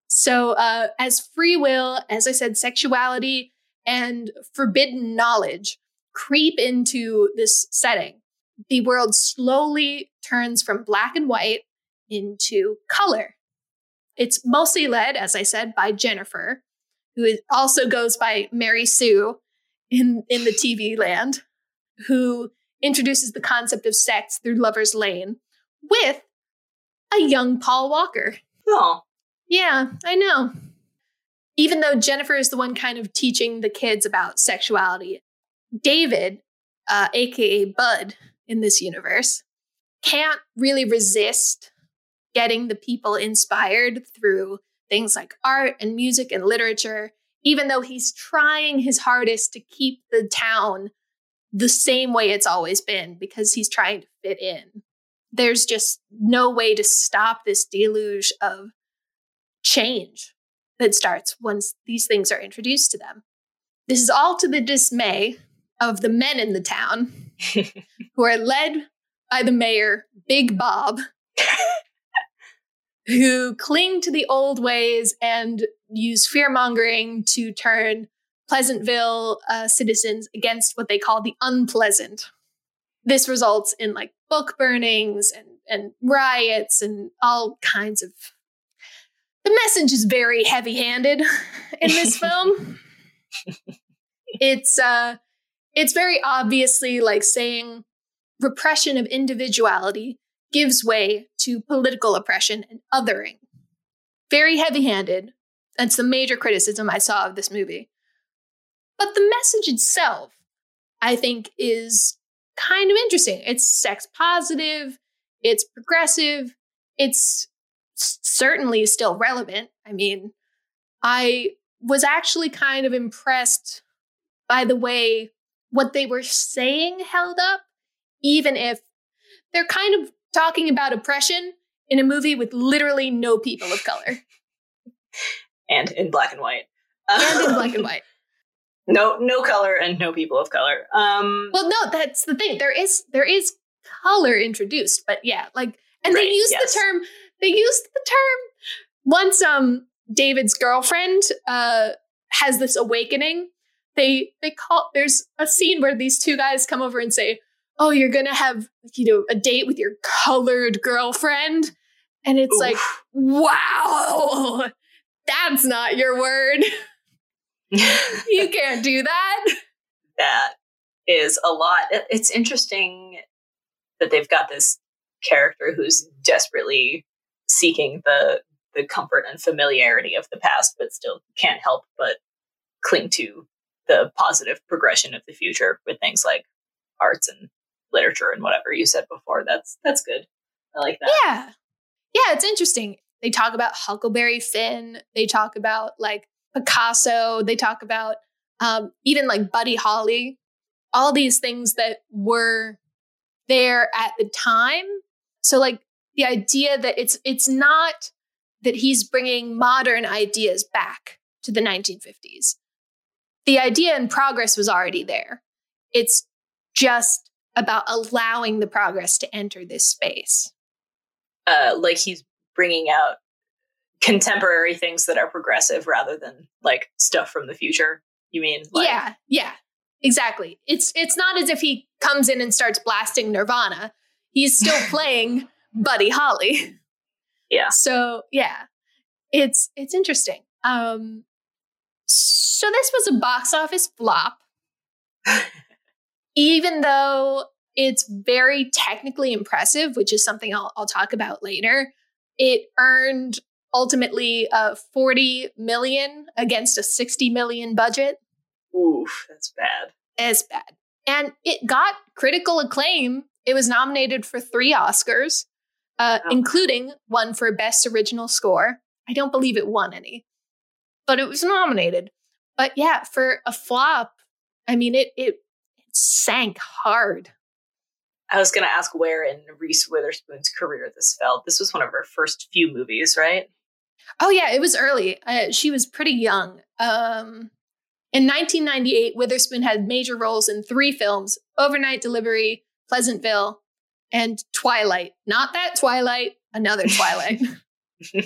so, uh, as free will, as I said, sexuality and forbidden knowledge creep into this setting, the world slowly turns from black and white into color. It's mostly led, as I said, by Jennifer, who also goes by Mary Sue in, in the TV land, who introduces the concept of sex through Lover's Lane with a young Paul Walker. Oh. Yeah, I know. Even though Jennifer is the one kind of teaching the kids about sexuality David uh, aka Bud in this universe, can't really resist getting the people inspired through things like art and music and literature, even though he's trying his hardest to keep the town the same way it's always been because he's trying to fit in. There's just no way to stop this deluge of change that starts once these things are introduced to them. This is all to the dismay of the men in the town who are led by the mayor, Big Bob, who cling to the old ways and use fear mongering to turn Pleasantville uh, citizens against what they call the unpleasant. This results in like book burnings and, and riots and all kinds of. The message is very heavy handed in this film. it's uh, it's very obviously like saying repression of individuality gives way to political oppression and othering. Very heavy handed. That's the major criticism I saw of this movie. But the message itself, I think, is kind of interesting. It's sex positive, it's progressive, it's certainly still relevant. I mean, I was actually kind of impressed by the way what they were saying held up, even if they're kind of talking about oppression in a movie with literally no people of color. and in black and white. And in black and white. No, no color and no people of color. Um, well, no, that's the thing. There is there is color introduced, but yeah, like, and right, they use yes. the term. They used the term once. Um, David's girlfriend uh has this awakening. They they call there's a scene where these two guys come over and say, "Oh, you're gonna have you know a date with your colored girlfriend," and it's Oof. like, wow, that's not your word. you can't do that. That is a lot. It's interesting that they've got this character who's desperately seeking the the comfort and familiarity of the past, but still can't help but cling to the positive progression of the future with things like arts and literature and whatever you said before. That's that's good. I like that. Yeah. Yeah, it's interesting. They talk about Huckleberry Finn. They talk about like Picasso. They talk about um, even like Buddy Holly, all these things that were there at the time. So like the idea that it's it's not that he's bringing modern ideas back to the 1950s. The idea and progress was already there. It's just about allowing the progress to enter this space. Uh, like he's bringing out contemporary things that are progressive rather than like stuff from the future. You mean? Like- yeah, yeah, exactly. It's it's not as if he comes in and starts blasting Nirvana. He's still playing Buddy Holly. Yeah. So yeah, it's it's interesting. Um, so this was a box office flop, even though it's very technically impressive, which is something I'll, I'll talk about later. It earned ultimately uh, 40 million against a 60 million budget. Oof, that's bad. It's bad. And it got critical acclaim. It was nominated for three Oscars, uh, including one for Best Original Score. I don't believe it won any, but it was nominated. But yeah, for a flop, I mean, it, it sank hard. I was going to ask where in Reese Witherspoon's career this fell. This was one of her first few movies, right? Oh yeah, it was early. Uh, she was pretty young. Um, in 1998, Witherspoon had major roles in three films: Overnight Delivery, Pleasantville, and Twilight. Not that Twilight, another Twilight.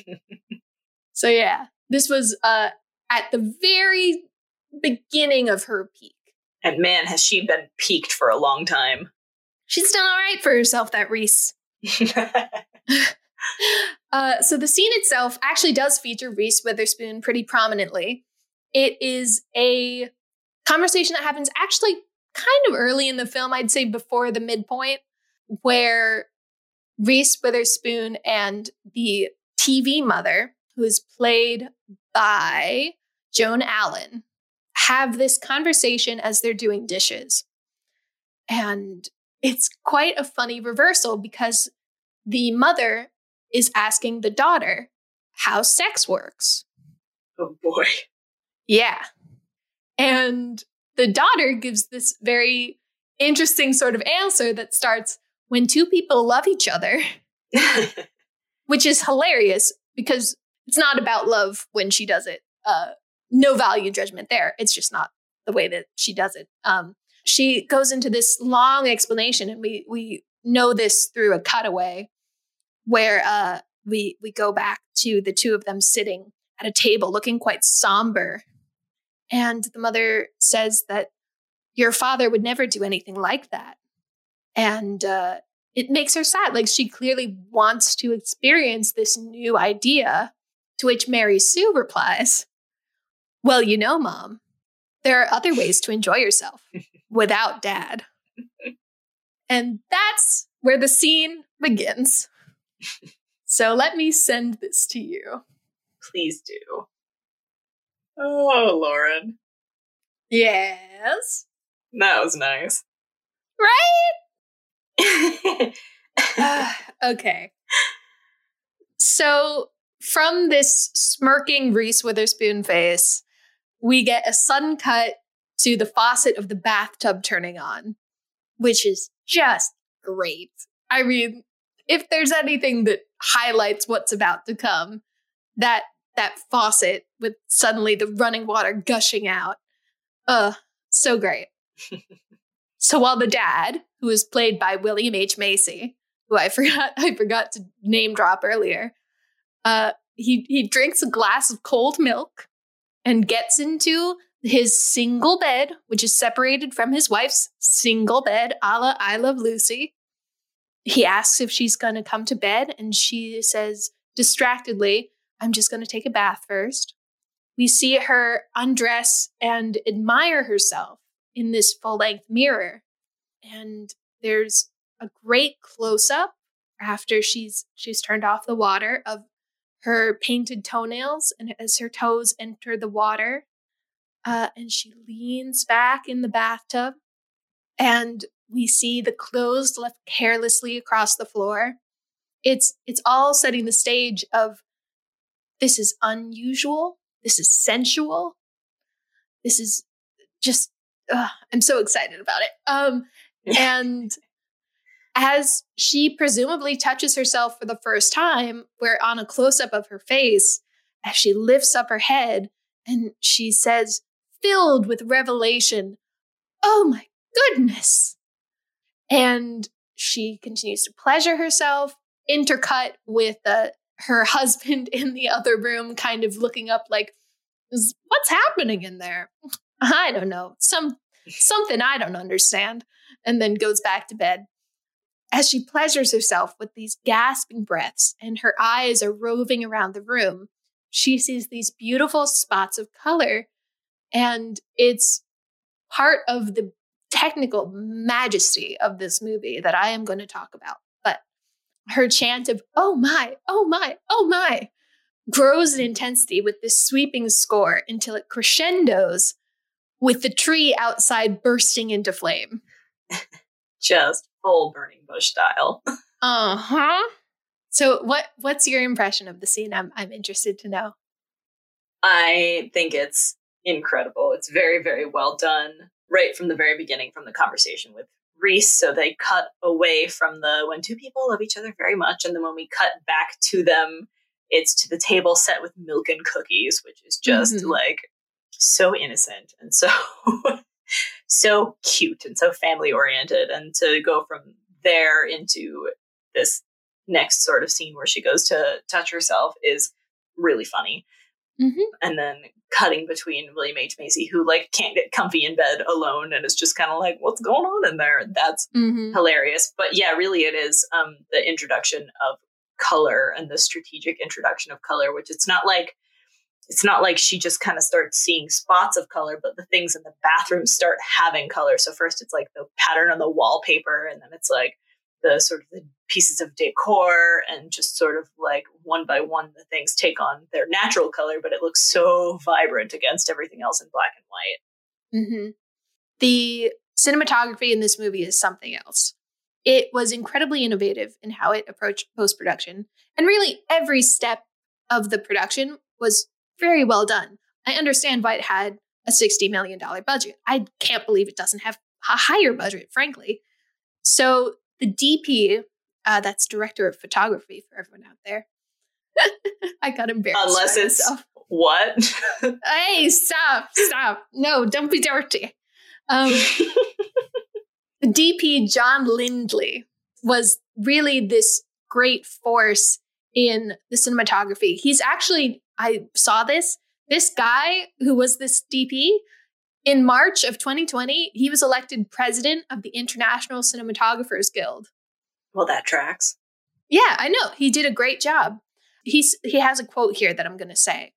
so yeah, this was uh, at the very beginning of her peak. And man, has she been peaked for a long time. She's done all right for herself, that Reese. Uh, so the scene itself actually does feature Reese Witherspoon pretty prominently. It is a conversation that happens actually kind of early in the film, I'd say before the midpoint, where Reese Witherspoon and the TV mother, who is played by Joan Allen, have this conversation as they're doing dishes. And it's quite a funny reversal because the mother is asking the daughter how sex works. Oh boy. Yeah. And the daughter gives this very interesting sort of answer that starts when two people love each other, which is hilarious because it's not about love when she does it. Uh, no value judgment there. It's just not the way that she does it. Um, she goes into this long explanation, and we we know this through a cutaway where uh, we we go back to the two of them sitting at a table, looking quite somber, and the mother says that your father would never do anything like that, and uh, it makes her sad. Like she clearly wants to experience this new idea. To which Mary Sue replies, "Well, you know, mom." There are other ways to enjoy yourself without dad. And that's where the scene begins. So let me send this to you. Please do. Oh, Lauren. Yes. That was nice. Right? Uh, okay. So from this smirking Reese Witherspoon face, we get a sudden cut to the faucet of the bathtub turning on, which is just great. I mean, if there's anything that highlights what's about to come, that that faucet with suddenly the running water gushing out. Uh, so great. so while the dad, who is played by William H. Macy, who I forgot I forgot to name drop earlier, uh, he he drinks a glass of cold milk and gets into his single bed, which is separated from his wife's single bed, a la I Love Lucy. He asks if she's going to come to bed, and she says distractedly, I'm just going to take a bath first. We see her undress and admire herself in this full length mirror. And there's a great close up after she's she's turned off the water of her painted toenails and as her toes enter the water uh, and she leans back in the bathtub and we see the clothes left carelessly across the floor. It's it's all setting the stage of this is unusual. This is sensual. This is just uh, i'm so excited about it. Um and as she presumably touches herself for the first time, we're on a close up of her face as she lifts up her head and she says, filled with revelation, Oh my goodness. And she continues to pleasure herself, intercut with uh, her husband in the other room, kind of looking up like, What's happening in there? I don't know. Some something I don't understand. And then goes back to bed. As she pleasures herself with these gasping breaths and her eyes are roving around the room, she sees these beautiful spots of color. And it's part of the technical majesty of this movie that I am going to talk about. But her chant of, oh my, oh my, oh my, grows in intensity with this sweeping score until it crescendos with the tree outside bursting into flame. Just full burning bush style. Uh huh. So, what what's your impression of the scene? I'm I'm interested to know. I think it's incredible. It's very very well done. Right from the very beginning, from the conversation with Reese. So they cut away from the when two people love each other very much, and then when we cut back to them, it's to the table set with milk and cookies, which is just Mhm. like so innocent and so so cute and so family oriented and to go from there into this next sort of scene where she goes to touch herself is really funny Mhm. and then cutting between william h macy who like can't get comfy in bed alone and is just kind of like what's going on in there that's Mm-hmm. hilarious but yeah really it is um the introduction of color and the strategic introduction of color which it's not like it's not like she just kind of starts seeing spots of color but the things in the bathroom start having color so first it's like the pattern on the wallpaper and then it's like the sort of the pieces of decor and just sort of like one by one the things take on their natural color but it looks so vibrant against everything else in black and white Mm-hmm. The cinematography in this movie is something else. It was incredibly innovative in how it approached post production, and really every step of the production was very well done. I understand why it had a $60 million budget. I can't believe it doesn't have a higher budget, frankly. So the DP, uh, that's director of photography for everyone out there. I got embarrassed. Unless it's myself. what? hey, stop, stop. No, don't be dirty. Um, the DP, John Lindley, was really this great force in the cinematography. He's actually, I saw this, this guy who was this DP in March of 2020, he was elected president of the International Cinematographers Guild. Well, that tracks. Yeah, I know. He did a great job. He's he has a quote here that I'm going to say.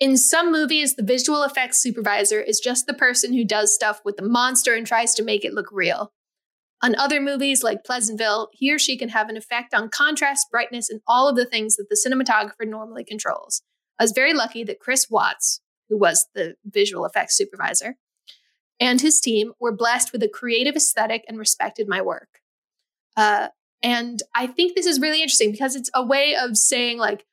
In some movies, the visual effects supervisor is just the person who does stuff with the monster and tries to make it look real. On other movies like Pleasantville, he or she can have an effect on contrast, brightness, and all of the things that the cinematographer normally controls. I was very lucky that Chris Watts, who was the visual effects supervisor, and his team were blessed with a creative aesthetic and respected my work. Uh, and I think this is really interesting because it's a way of saying like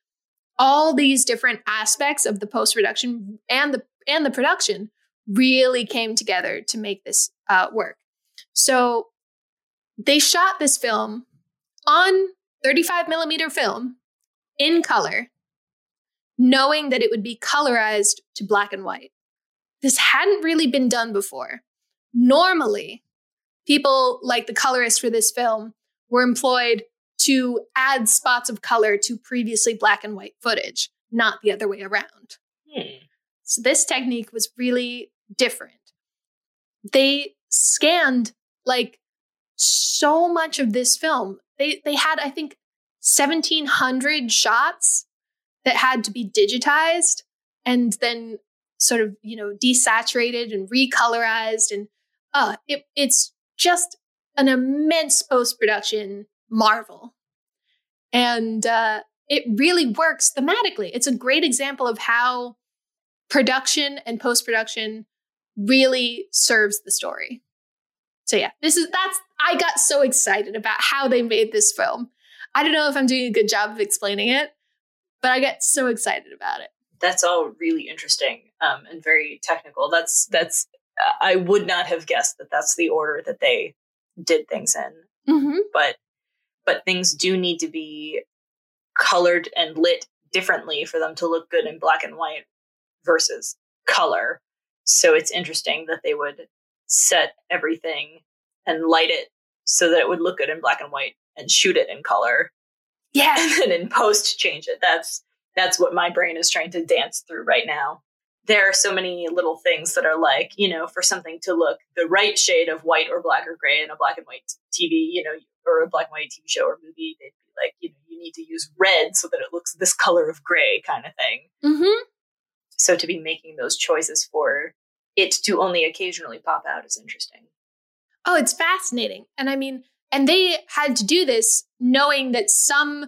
all these different aspects of the post production and the and the production really came together to make this uh, work. So they shot this film on 35 millimeter film in color knowing that it would be colorized to black and white. This hadn't really been done before. Normally, people like the colorist for this film were employed to add spots of color to previously black and white footage, not the other way around. Hmm. So this technique was really different. They scanned like so much of this film. They they had I think 1700 shots that had to be digitized and then sort of you know desaturated and recolorized. And uh it, it's just an immense post-production marvel. And uh it really works thematically. It's a great example of how production and post-production really serves the story. So yeah this is that's i got so excited about how they made this film. I don't know if i'm doing a good job of explaining it but I get so excited about it. That's all really interesting um, and very technical. That's that's uh, I would not have guessed that that's the order that they did things in. Mm-hmm. But but things do need to be colored and lit differently for them to look good in black and white versus color. So it's interesting that they would set everything and light it so that it would look good in black and white and shoot it in color yeah. and in post change it. That's that's what my brain is trying to dance through right now. There are so many little things that are like, you know, for something to look the right shade of white or black or gray in a black and white TV, you know, or a black and white TV show or movie, they'd be like, you know, you need to use red so that it looks this color of gray kind of thing. Mm-hmm. So to be making those choices for it to only occasionally pop out is interesting. Oh, it's fascinating. And I mean, and they had to do this knowing that some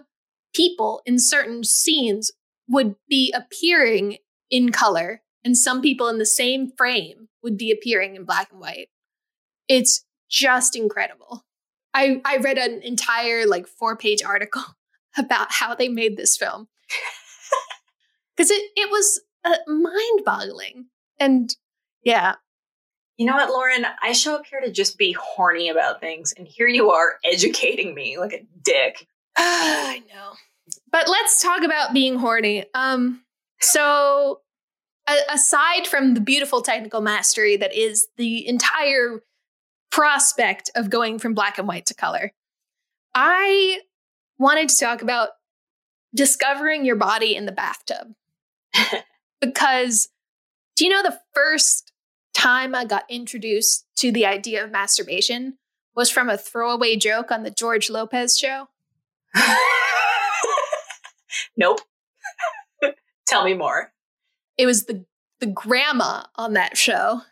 people in certain scenes would be appearing in color and some people in the same frame would be appearing in black and white. It's just incredible. I, I read an entire like four page article about how they made this film because it, it was uh, mind boggling. And yeah, you know what, Lauren? I show up here to just be horny about things, and here you are educating me like a dick. I know. But let's talk about being horny. Um, so a- aside from the beautiful technical mastery that is the entire prospect of going from black and white to color, I wanted to talk about discovering your body in the bathtub. because do you know the first time I got introduced to the idea of masturbation was from a throwaway joke on the George Lopez show. nope. Tell me more. It was the the grandma on that show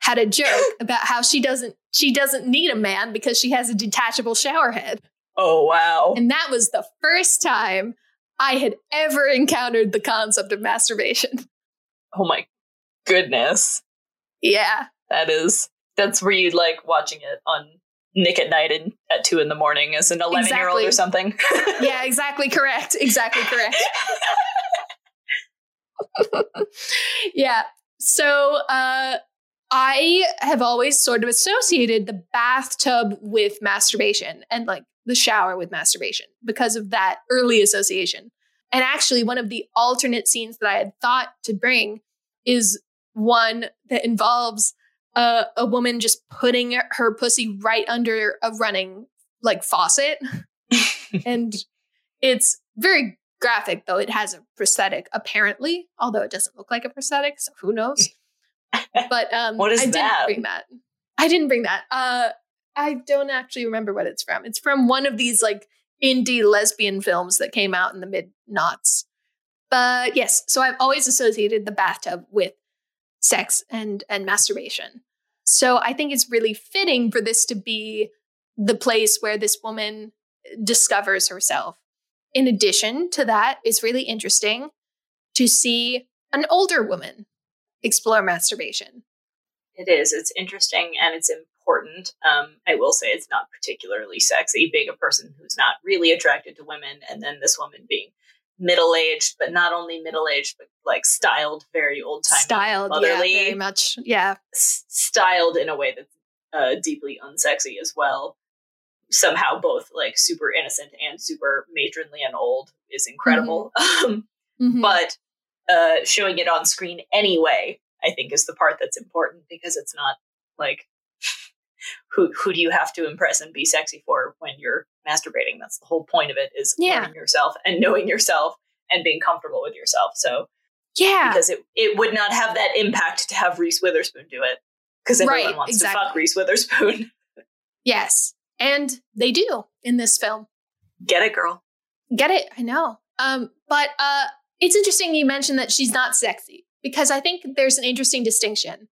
had a joke about how she doesn't she doesn't need a man because she has a detachable shower head. Oh wow. And that was the first time I had ever encountered the concept of masturbation. Oh my goodness. Yeah. That is That's where you'd like watching it on Nick at Night and at two in the morning as an 11 year old or something. yeah, exactly correct. Exactly correct. yeah. So uh I have always sort of associated the bathtub with masturbation and like the shower with masturbation because of that early association. And actually, one of the alternate scenes that I had thought to bring is one that involves uh, a woman just putting her pussy right under a running like faucet. and it's very graphic, though it has a prosthetic, apparently, although it doesn't look like a prosthetic, so who knows? But um, What is I that? didn't bring that. I didn't bring that. Uh, I don't actually remember what it's from. It's from one of these like indie lesbian films that came out in the mid knots. But yes, so I've always associated the bathtub with sex and and masturbation. So I think it's really fitting for this to be the place where this woman discovers herself. In addition to that, it's really interesting to see an older woman explore masturbation. It is. It's interesting and it's important. Um, I will say it's not particularly sexy being a person who's not really attracted to women, and then this woman being middle aged, but not only middle aged, but like styled very old time, Styled, yeah, very much. Yeah. s- styled in a way that's uh, deeply unsexy as well. Somehow, both like super innocent and super matronly and old is incredible. Um, Mhm. but uh, showing it on screen anyway, I think is the part that's important because it's not like who who do you have to impress and be sexy for when you're masturbating? That's the whole point of it is Yeah. yourself and knowing yourself and being comfortable with yourself. So yeah. because it it would not have that impact to have Reese Witherspoon do it because everyone Right, wants to fuck Reese Witherspoon. Yes. And they do in this film. Get it, girl. Get it? I know. Um, but uh it's interesting you mentioned that she's not sexy because I think there's an interesting distinction.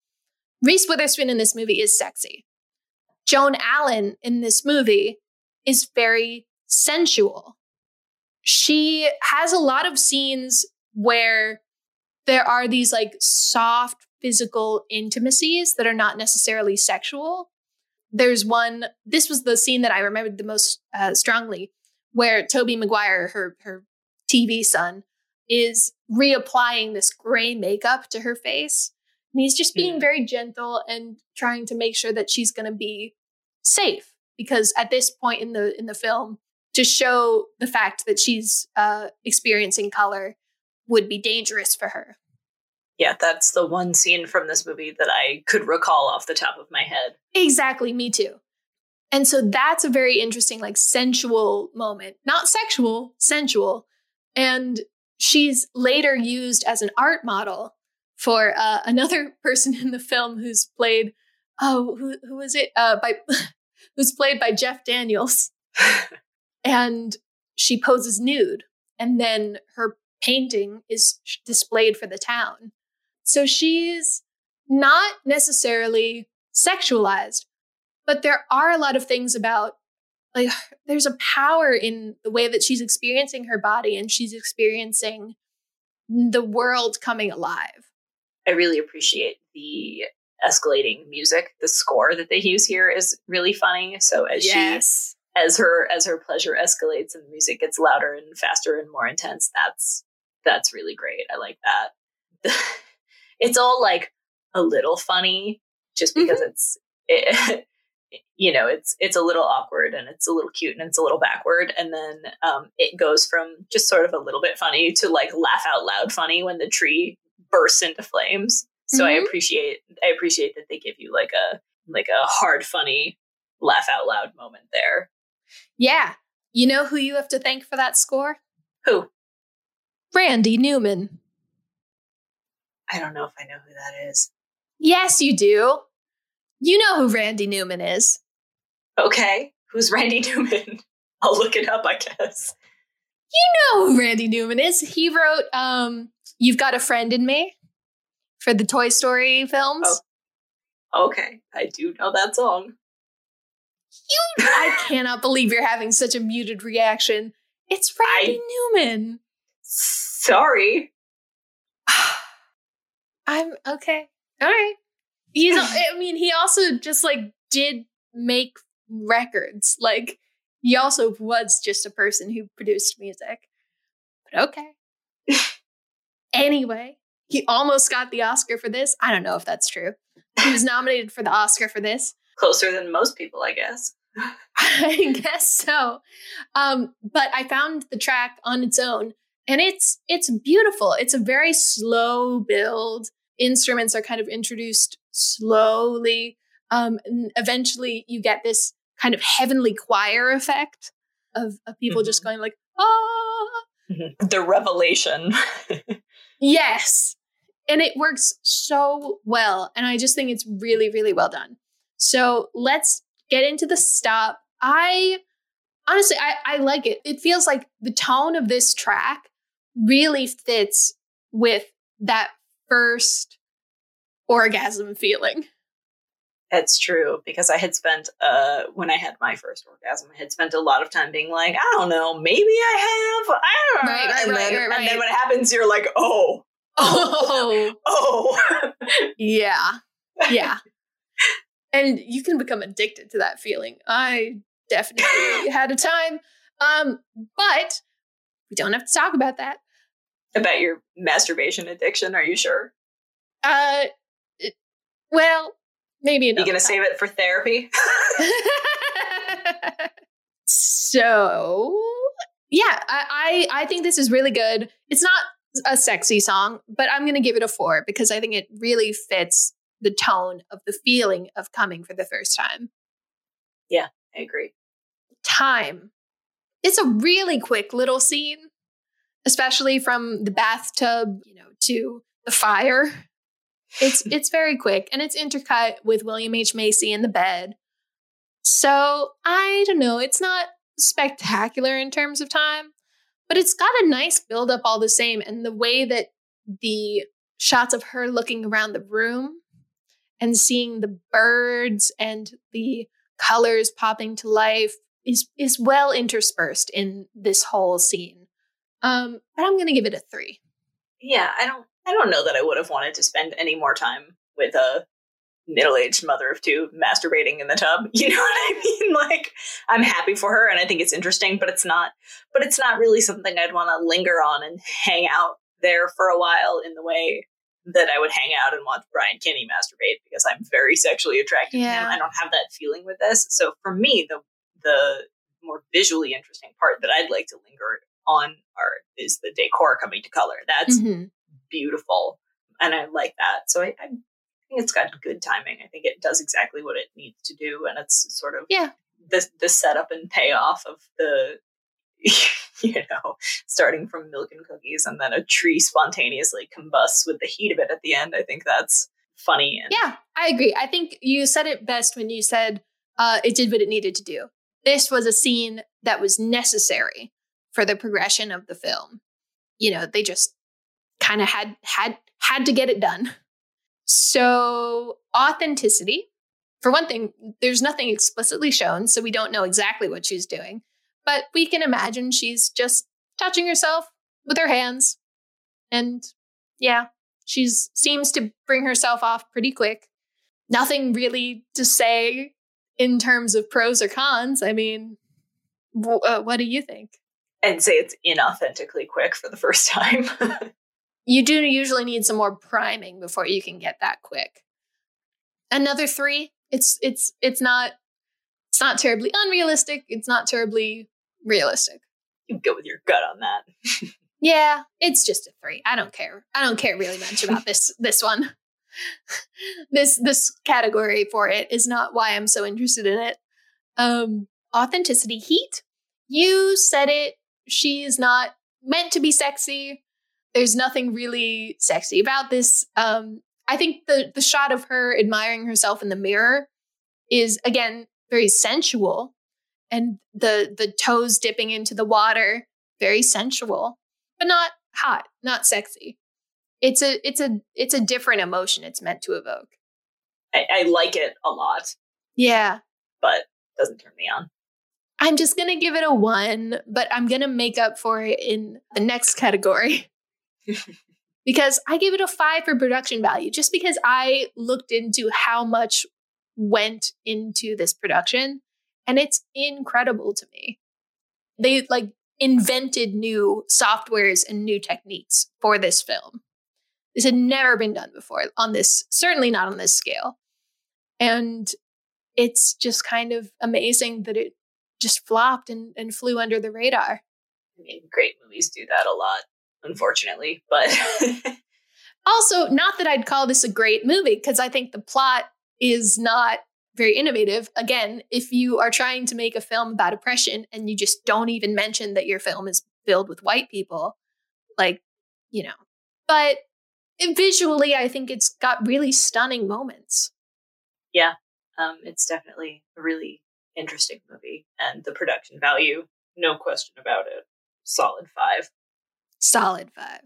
Reese Witherspoon in this movie is sexy. Joan Allen in this movie is very sensual. She has a lot of scenes where there are these like soft physical intimacies that are not necessarily sexual. There's one, this was the scene that I remembered the most uh, strongly, where Tobey Maguire, her, her TV son, is reapplying this gray makeup to her face. And he's just being very gentle and trying to make sure that she's going to be safe. Because at this point in the in the film, to show the fact that she's uh, experiencing color would be dangerous for her. Yeah, that's the one scene from this movie that I could recall off the top of my head. Exactly, me too. And so that's a very interesting, like sensual moment. Not sexual, sensual. And she's later used as an art model for uh, another person in the film who's played, oh, who, who was it? Uh, by who's played by Jeff Daniels. And she poses nude. And then her painting is displayed for the town. So she's not necessarily sexualized, but there are a lot of things about like there's a power in the way that she's experiencing her body and she's experiencing the world coming alive. I really appreciate the escalating music. The score that they use here is really funny. So as she as her as her pleasure escalates and the music gets louder and faster and more intense, that's that's really great. I like that. it's all like a little funny just because it's it, you know it's it's a little awkward and it's a little cute and it's a little backward and then um, it goes from just sort of a little bit funny to like laugh out loud funny when the tree bursts into flames so i Mhm. appreciate i appreciate that they give you like a like a hard funny laugh out loud moment there Yeah. You know who you have to thank for that score? who Randy Newman. i don't know if i know who that is Yes, you do. You know who Randy Newman is. okay who's randy newman i'll look it up i guess You know who Randy Newman is. He wrote um You've Got a Friend in Me for the Toy Story films. Oh. okay i do know that song I cannot believe you're having such a muted reaction. It's Randy Newman. sorry I'm okay. All right. He's I mean, he also just like did make records. Like he also was just a person who produced music. But okay. anyway, he almost got the Oscar for this. I don't know if that's true. He was nominated for the Oscar for this. Closer than most people, I guess. I guess so. Um, but I found the track on its own and it's it's beautiful. It's a very slow build. Instruments are kind of introduced slowly. Um, and eventually you get this kind of heavenly choir effect of, of people mm-hmm. just going like, ah. Mm-hmm. The revelation. yes. And it works so well. And I just think it's really, really well done. So let's get into the stop. I honestly, I, I like it. It feels like the tone of this track really fits with that first orgasm feeling. It's true because I had spent uh when I had my first orgasm, I had spent a lot of time being like, I don't know, maybe I have. I don't know. Right, right, and, right, then, and then what happens, you're like, oh, oh, oh, yeah, yeah. and you can become addicted to that feeling. I definitely had a time, um, but we don't have to talk about that. About your masturbation addiction? Are you sure? Uh, well, maybe. You gonna save it for therapy? so, yeah, I, I I think this is really good. It's not a sexy song, but I'm gonna give it a four because I think it really fits the tone of the feeling of coming for the first time. Yeah, I agree. Time. It's a really quick little scene, especially from the bathtub, you know, to the fire. It's it's very quick and it's intercut with William H. Macy in the bed. So I don't know, it's not spectacular in terms of time, but it's got a nice build up all the same. And the way that the shots of her looking around the room and seeing the birds and the colors popping to life is is well interspersed in this whole scene. Um, but I'm gonna give it a three. Yeah, I don't I don't know that I would have wanted to spend any more time with a middle-aged mother of two masturbating in the tub. You know what I mean? Like I'm happy for her and I think it's interesting, but it's not but it's not really something I'd want to linger on and hang out there for a while in the way that I would hang out and watch Brian Kinney masturbate because I'm very sexually attracted yeah. to him. I don't have that feeling with this. So for me, the the more visually interesting part that I'd like to linger on are is the decor coming to color. That's mm-hmm. Beautiful, and I like that. So I, I think it's got good timing. I think it does exactly what it needs to do, and it's sort of yeah the the setup and payoff of the you know, starting from milk and cookies and then a tree spontaneously combusts with the heat of it at the end. I think that's funny. And- yeah, I agree. I think you said it best when you said uh, it did what it needed to do. This was a scene that was necessary for the progression of the film. You know, they just kind of had had had to get it done. So, authenticity. For one thing, there's nothing explicitly shown, so we don't know exactly what she's doing. But we can imagine she's just touching herself with her hands. And yeah, she seems to bring herself off pretty quick. Nothing really to say in terms of pros or cons. I mean, w- uh, what do you think? I'd say it's inauthentically quick for the first time. You do usually need some more priming before you can get that quick. Another three. It's it's it's not it's not terribly unrealistic. It's not terribly realistic. You go with your gut on that. yeah, it's just a three. I don't care. I don't care really much about this this one. this this category for it is not why I'm so interested in it. Um, authenticity, heat. You said it. She's not meant to be sexy. There's nothing really sexy about this. Um, I think the the shot of her admiring herself in the mirror is again very sensual and the the toes dipping into the water very sensual but not hot not sexy. It's a it's a it's a different emotion it's meant to evoke. I, I like it a lot. Yeah. But doesn't turn me on. I'm just gonna give it a one but i'm gonna make up for it in the next category because I gave it a five for production value, just because I looked into how much went into this production, and it's incredible to me. They like invented new softwares and new techniques for this film. This had never been done before on this, certainly not on this scale. And it's just kind of amazing that it just flopped and, and flew under the radar. I mean, great movies do that a lot, unfortunately, but also, not that I'd call this a great movie, because I think the plot is not very innovative. Again, if you are trying to make a film about oppression and you just don't even mention that your film is filled with white people, like, you know, but visually, I think it's got really stunning moments. Yeah, um, it's definitely a really interesting movie, and the production value, no question about it, solid five. Solid five.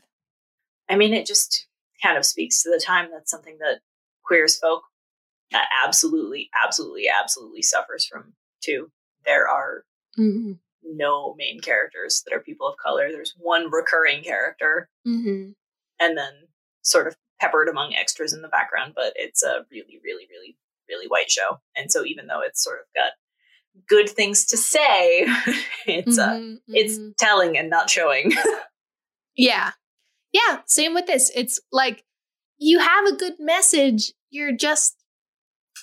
I mean, it just kind of speaks to the time. That's something that queer as folk absolutely, absolutely, absolutely suffers from too. There are mm-hmm. no main characters that are people of color. There's one recurring character, mm-hmm. and then sort of peppered among extras in the background. But it's a really, really, really, really white show, and so even though it's sort of got good things to say, it's uh, mm-hmm. it's telling and not showing. yeah, yeah. Same with this. It's like you have a good message. You're just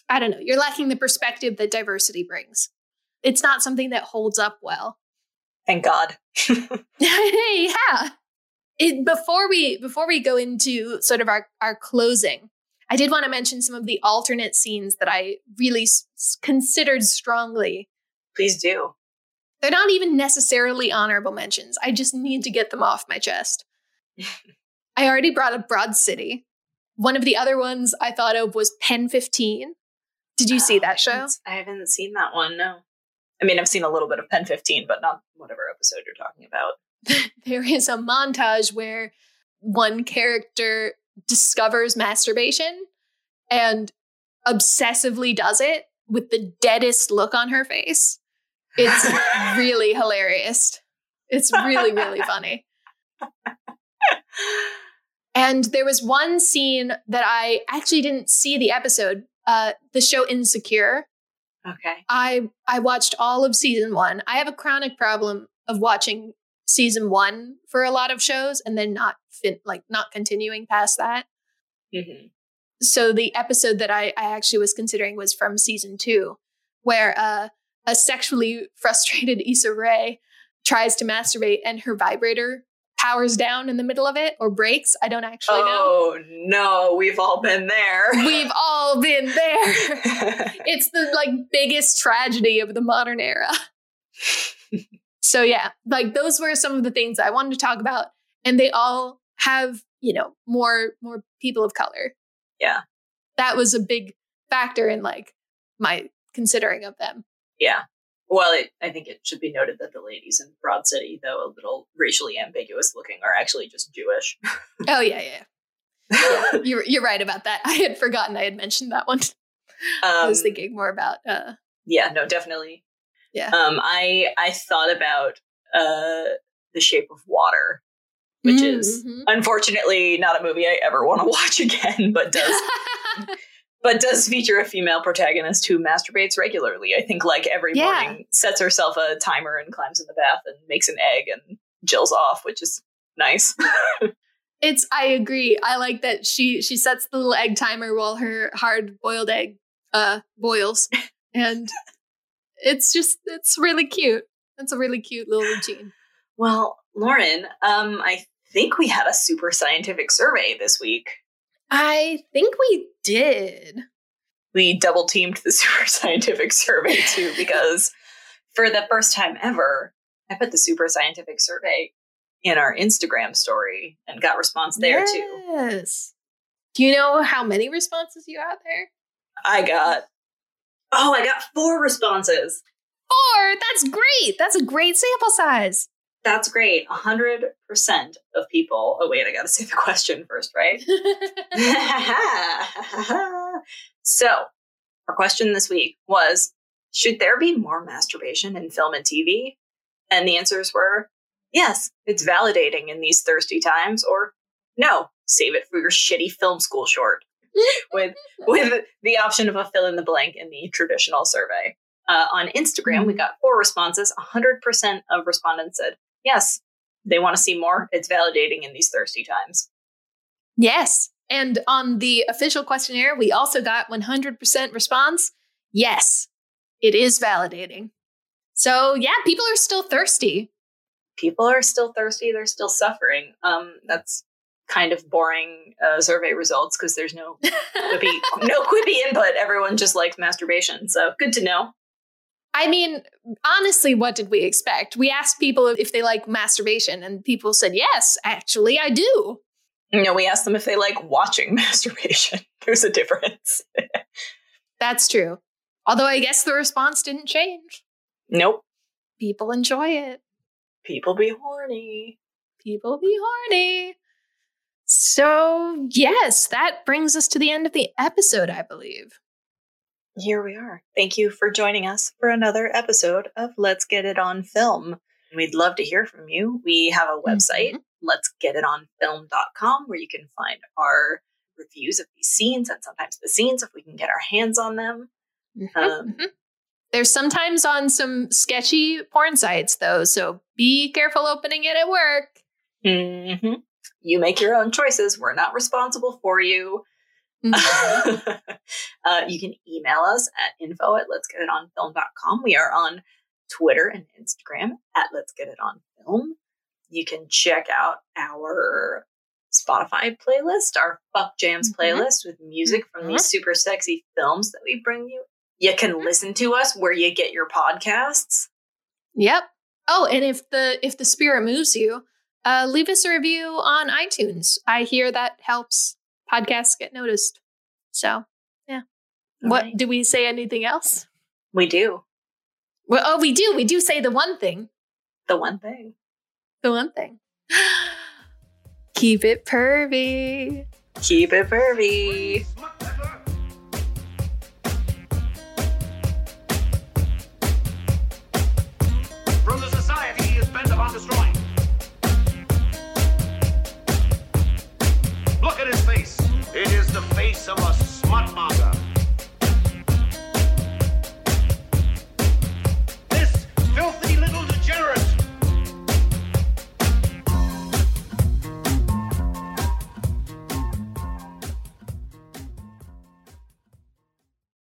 I don't know, you're lacking the perspective that diversity brings. It's not something that holds up well. Thank God. yeah. It, before we before we go into sort of our our closing, I did want to mention some of the alternate scenes that I really s- considered strongly. Please do. They're not even necessarily honorable mentions. I just need to get them off my chest. I already brought up Broad City. One of the other ones I thought of was Pen 15. Did you see oh, that I show? haven't, I haven't seen that one. No. I mean, I've seen a little bit of Pen 15, but not whatever episode you're talking about. there is a montage where one character discovers masturbation and obsessively does it with the deadest look on her face. It's really hilarious. It's really, really funny. And there was one scene that I actually didn't see the episode, uh, the show Insecure. Okay. I I watched all of season one. I have a chronic problem of watching season one for a lot of shows and then not fin- like not continuing past that. Mm-hmm. So the episode that I, I actually was considering was from season two, where uh, a sexually frustrated Issa Rae tries to masturbate and her vibrator powers down in the middle of it or breaks. I don't actually know. Oh no, we've all been there. We've all been there. it's the like biggest tragedy of the modern era. so yeah, like those were some of the things I wanted to talk about and they all have, you know, more more people of color. Yeah. That was a big factor in like my considering of them. Yeah. Well, it, I think it should be noted that the ladies in Broad City, though a little racially ambiguous looking, are actually just Jewish. Oh yeah, yeah. yeah. You're you're right about that. I had forgotten I had mentioned that one. I Um, was thinking more about uh yeah, no, definitely. Yeah. Um, I I thought about uh, The Shape of Water, which is Mhm. unfortunately not a movie I ever want to watch again, but does but does feature a female protagonist who masturbates regularly. I think like every Yeah. morning sets herself a timer and climbs in the bath and makes an egg and jills off, which is nice. It's I agree. I like that she she sets the little egg timer while her hard boiled egg uh boils. And it's just it's really cute. That's a really cute little routine. well, Lauren, um, I think we had a super scientific survey this week. I think we did. We double teamed the super scientific survey too, because for the first time ever, I put the super scientific survey in our Instagram story and got response there too. Yes. Do you know how many responses you got there? I got oh, I got four responses. Four. That's great. That's a great sample size. That's great. hundred percent of people. Oh wait, I gotta say the question first, right? so, our question this week was Should there be more masturbation in film and TV? And the answers were yes, it's validating in these thirsty times, or no, save it for your shitty film school short with with the option of a fill in the blank in the traditional survey. Uh, on Instagram, we got four responses. 100% of respondents said yes, they want to see more. It's validating in these thirsty times. Yes. And on the official questionnaire, we also got 100% response. Yes, it is validating. So, yeah, people are still thirsty. People are still thirsty. They're still suffering. Um, that's kind of boring uh, survey results because there's no quippy, no quippy input. Everyone just likes masturbation. So good to know. I mean, honestly, what did we expect? We asked people if they like masturbation, and people said, yes, actually, I do. No, we asked them if they like watching masturbation. There's a difference. That's true. Although I guess the response didn't change. Nope. People enjoy it. People be horny. People be horny. So, yes, that brings us to the end of the episode, I believe. Here we are. Thank you for joining us for another episode of Let's Get It on Film. We'd love to hear from you. We have a website, mm-hmm. let's get it on film.com, where you can find our reviews of these scenes and sometimes the scenes if we can get our hands on them. Mm-hmm. Um, mm-hmm. There's sometimes on some sketchy porn sites, though, so be careful opening it at work. Mm-hmm. You make your own choices. We're not responsible for you. Mm-hmm. uh, you can email us at info at let's get it on film.com. We are on Twitter and Instagram at let's get it on film. You can check out our Spotify playlist, our Fuck Jams mm-hmm. playlist with music from mm-hmm. these super sexy films that we bring you. You can mm-hmm. listen to us where you get your podcasts. Yep. Oh, and if the if the spirit moves you, uh, leave us a review on iTunes. I hear that helps podcasts get noticed. So, yeah. All what right. do we say? Anything else? We do. Well, oh, we do. We do say the one thing. The one thing. The one thing. Keep it pervy. Keep it pervy. From the society is bent upon destroying. Look at his face.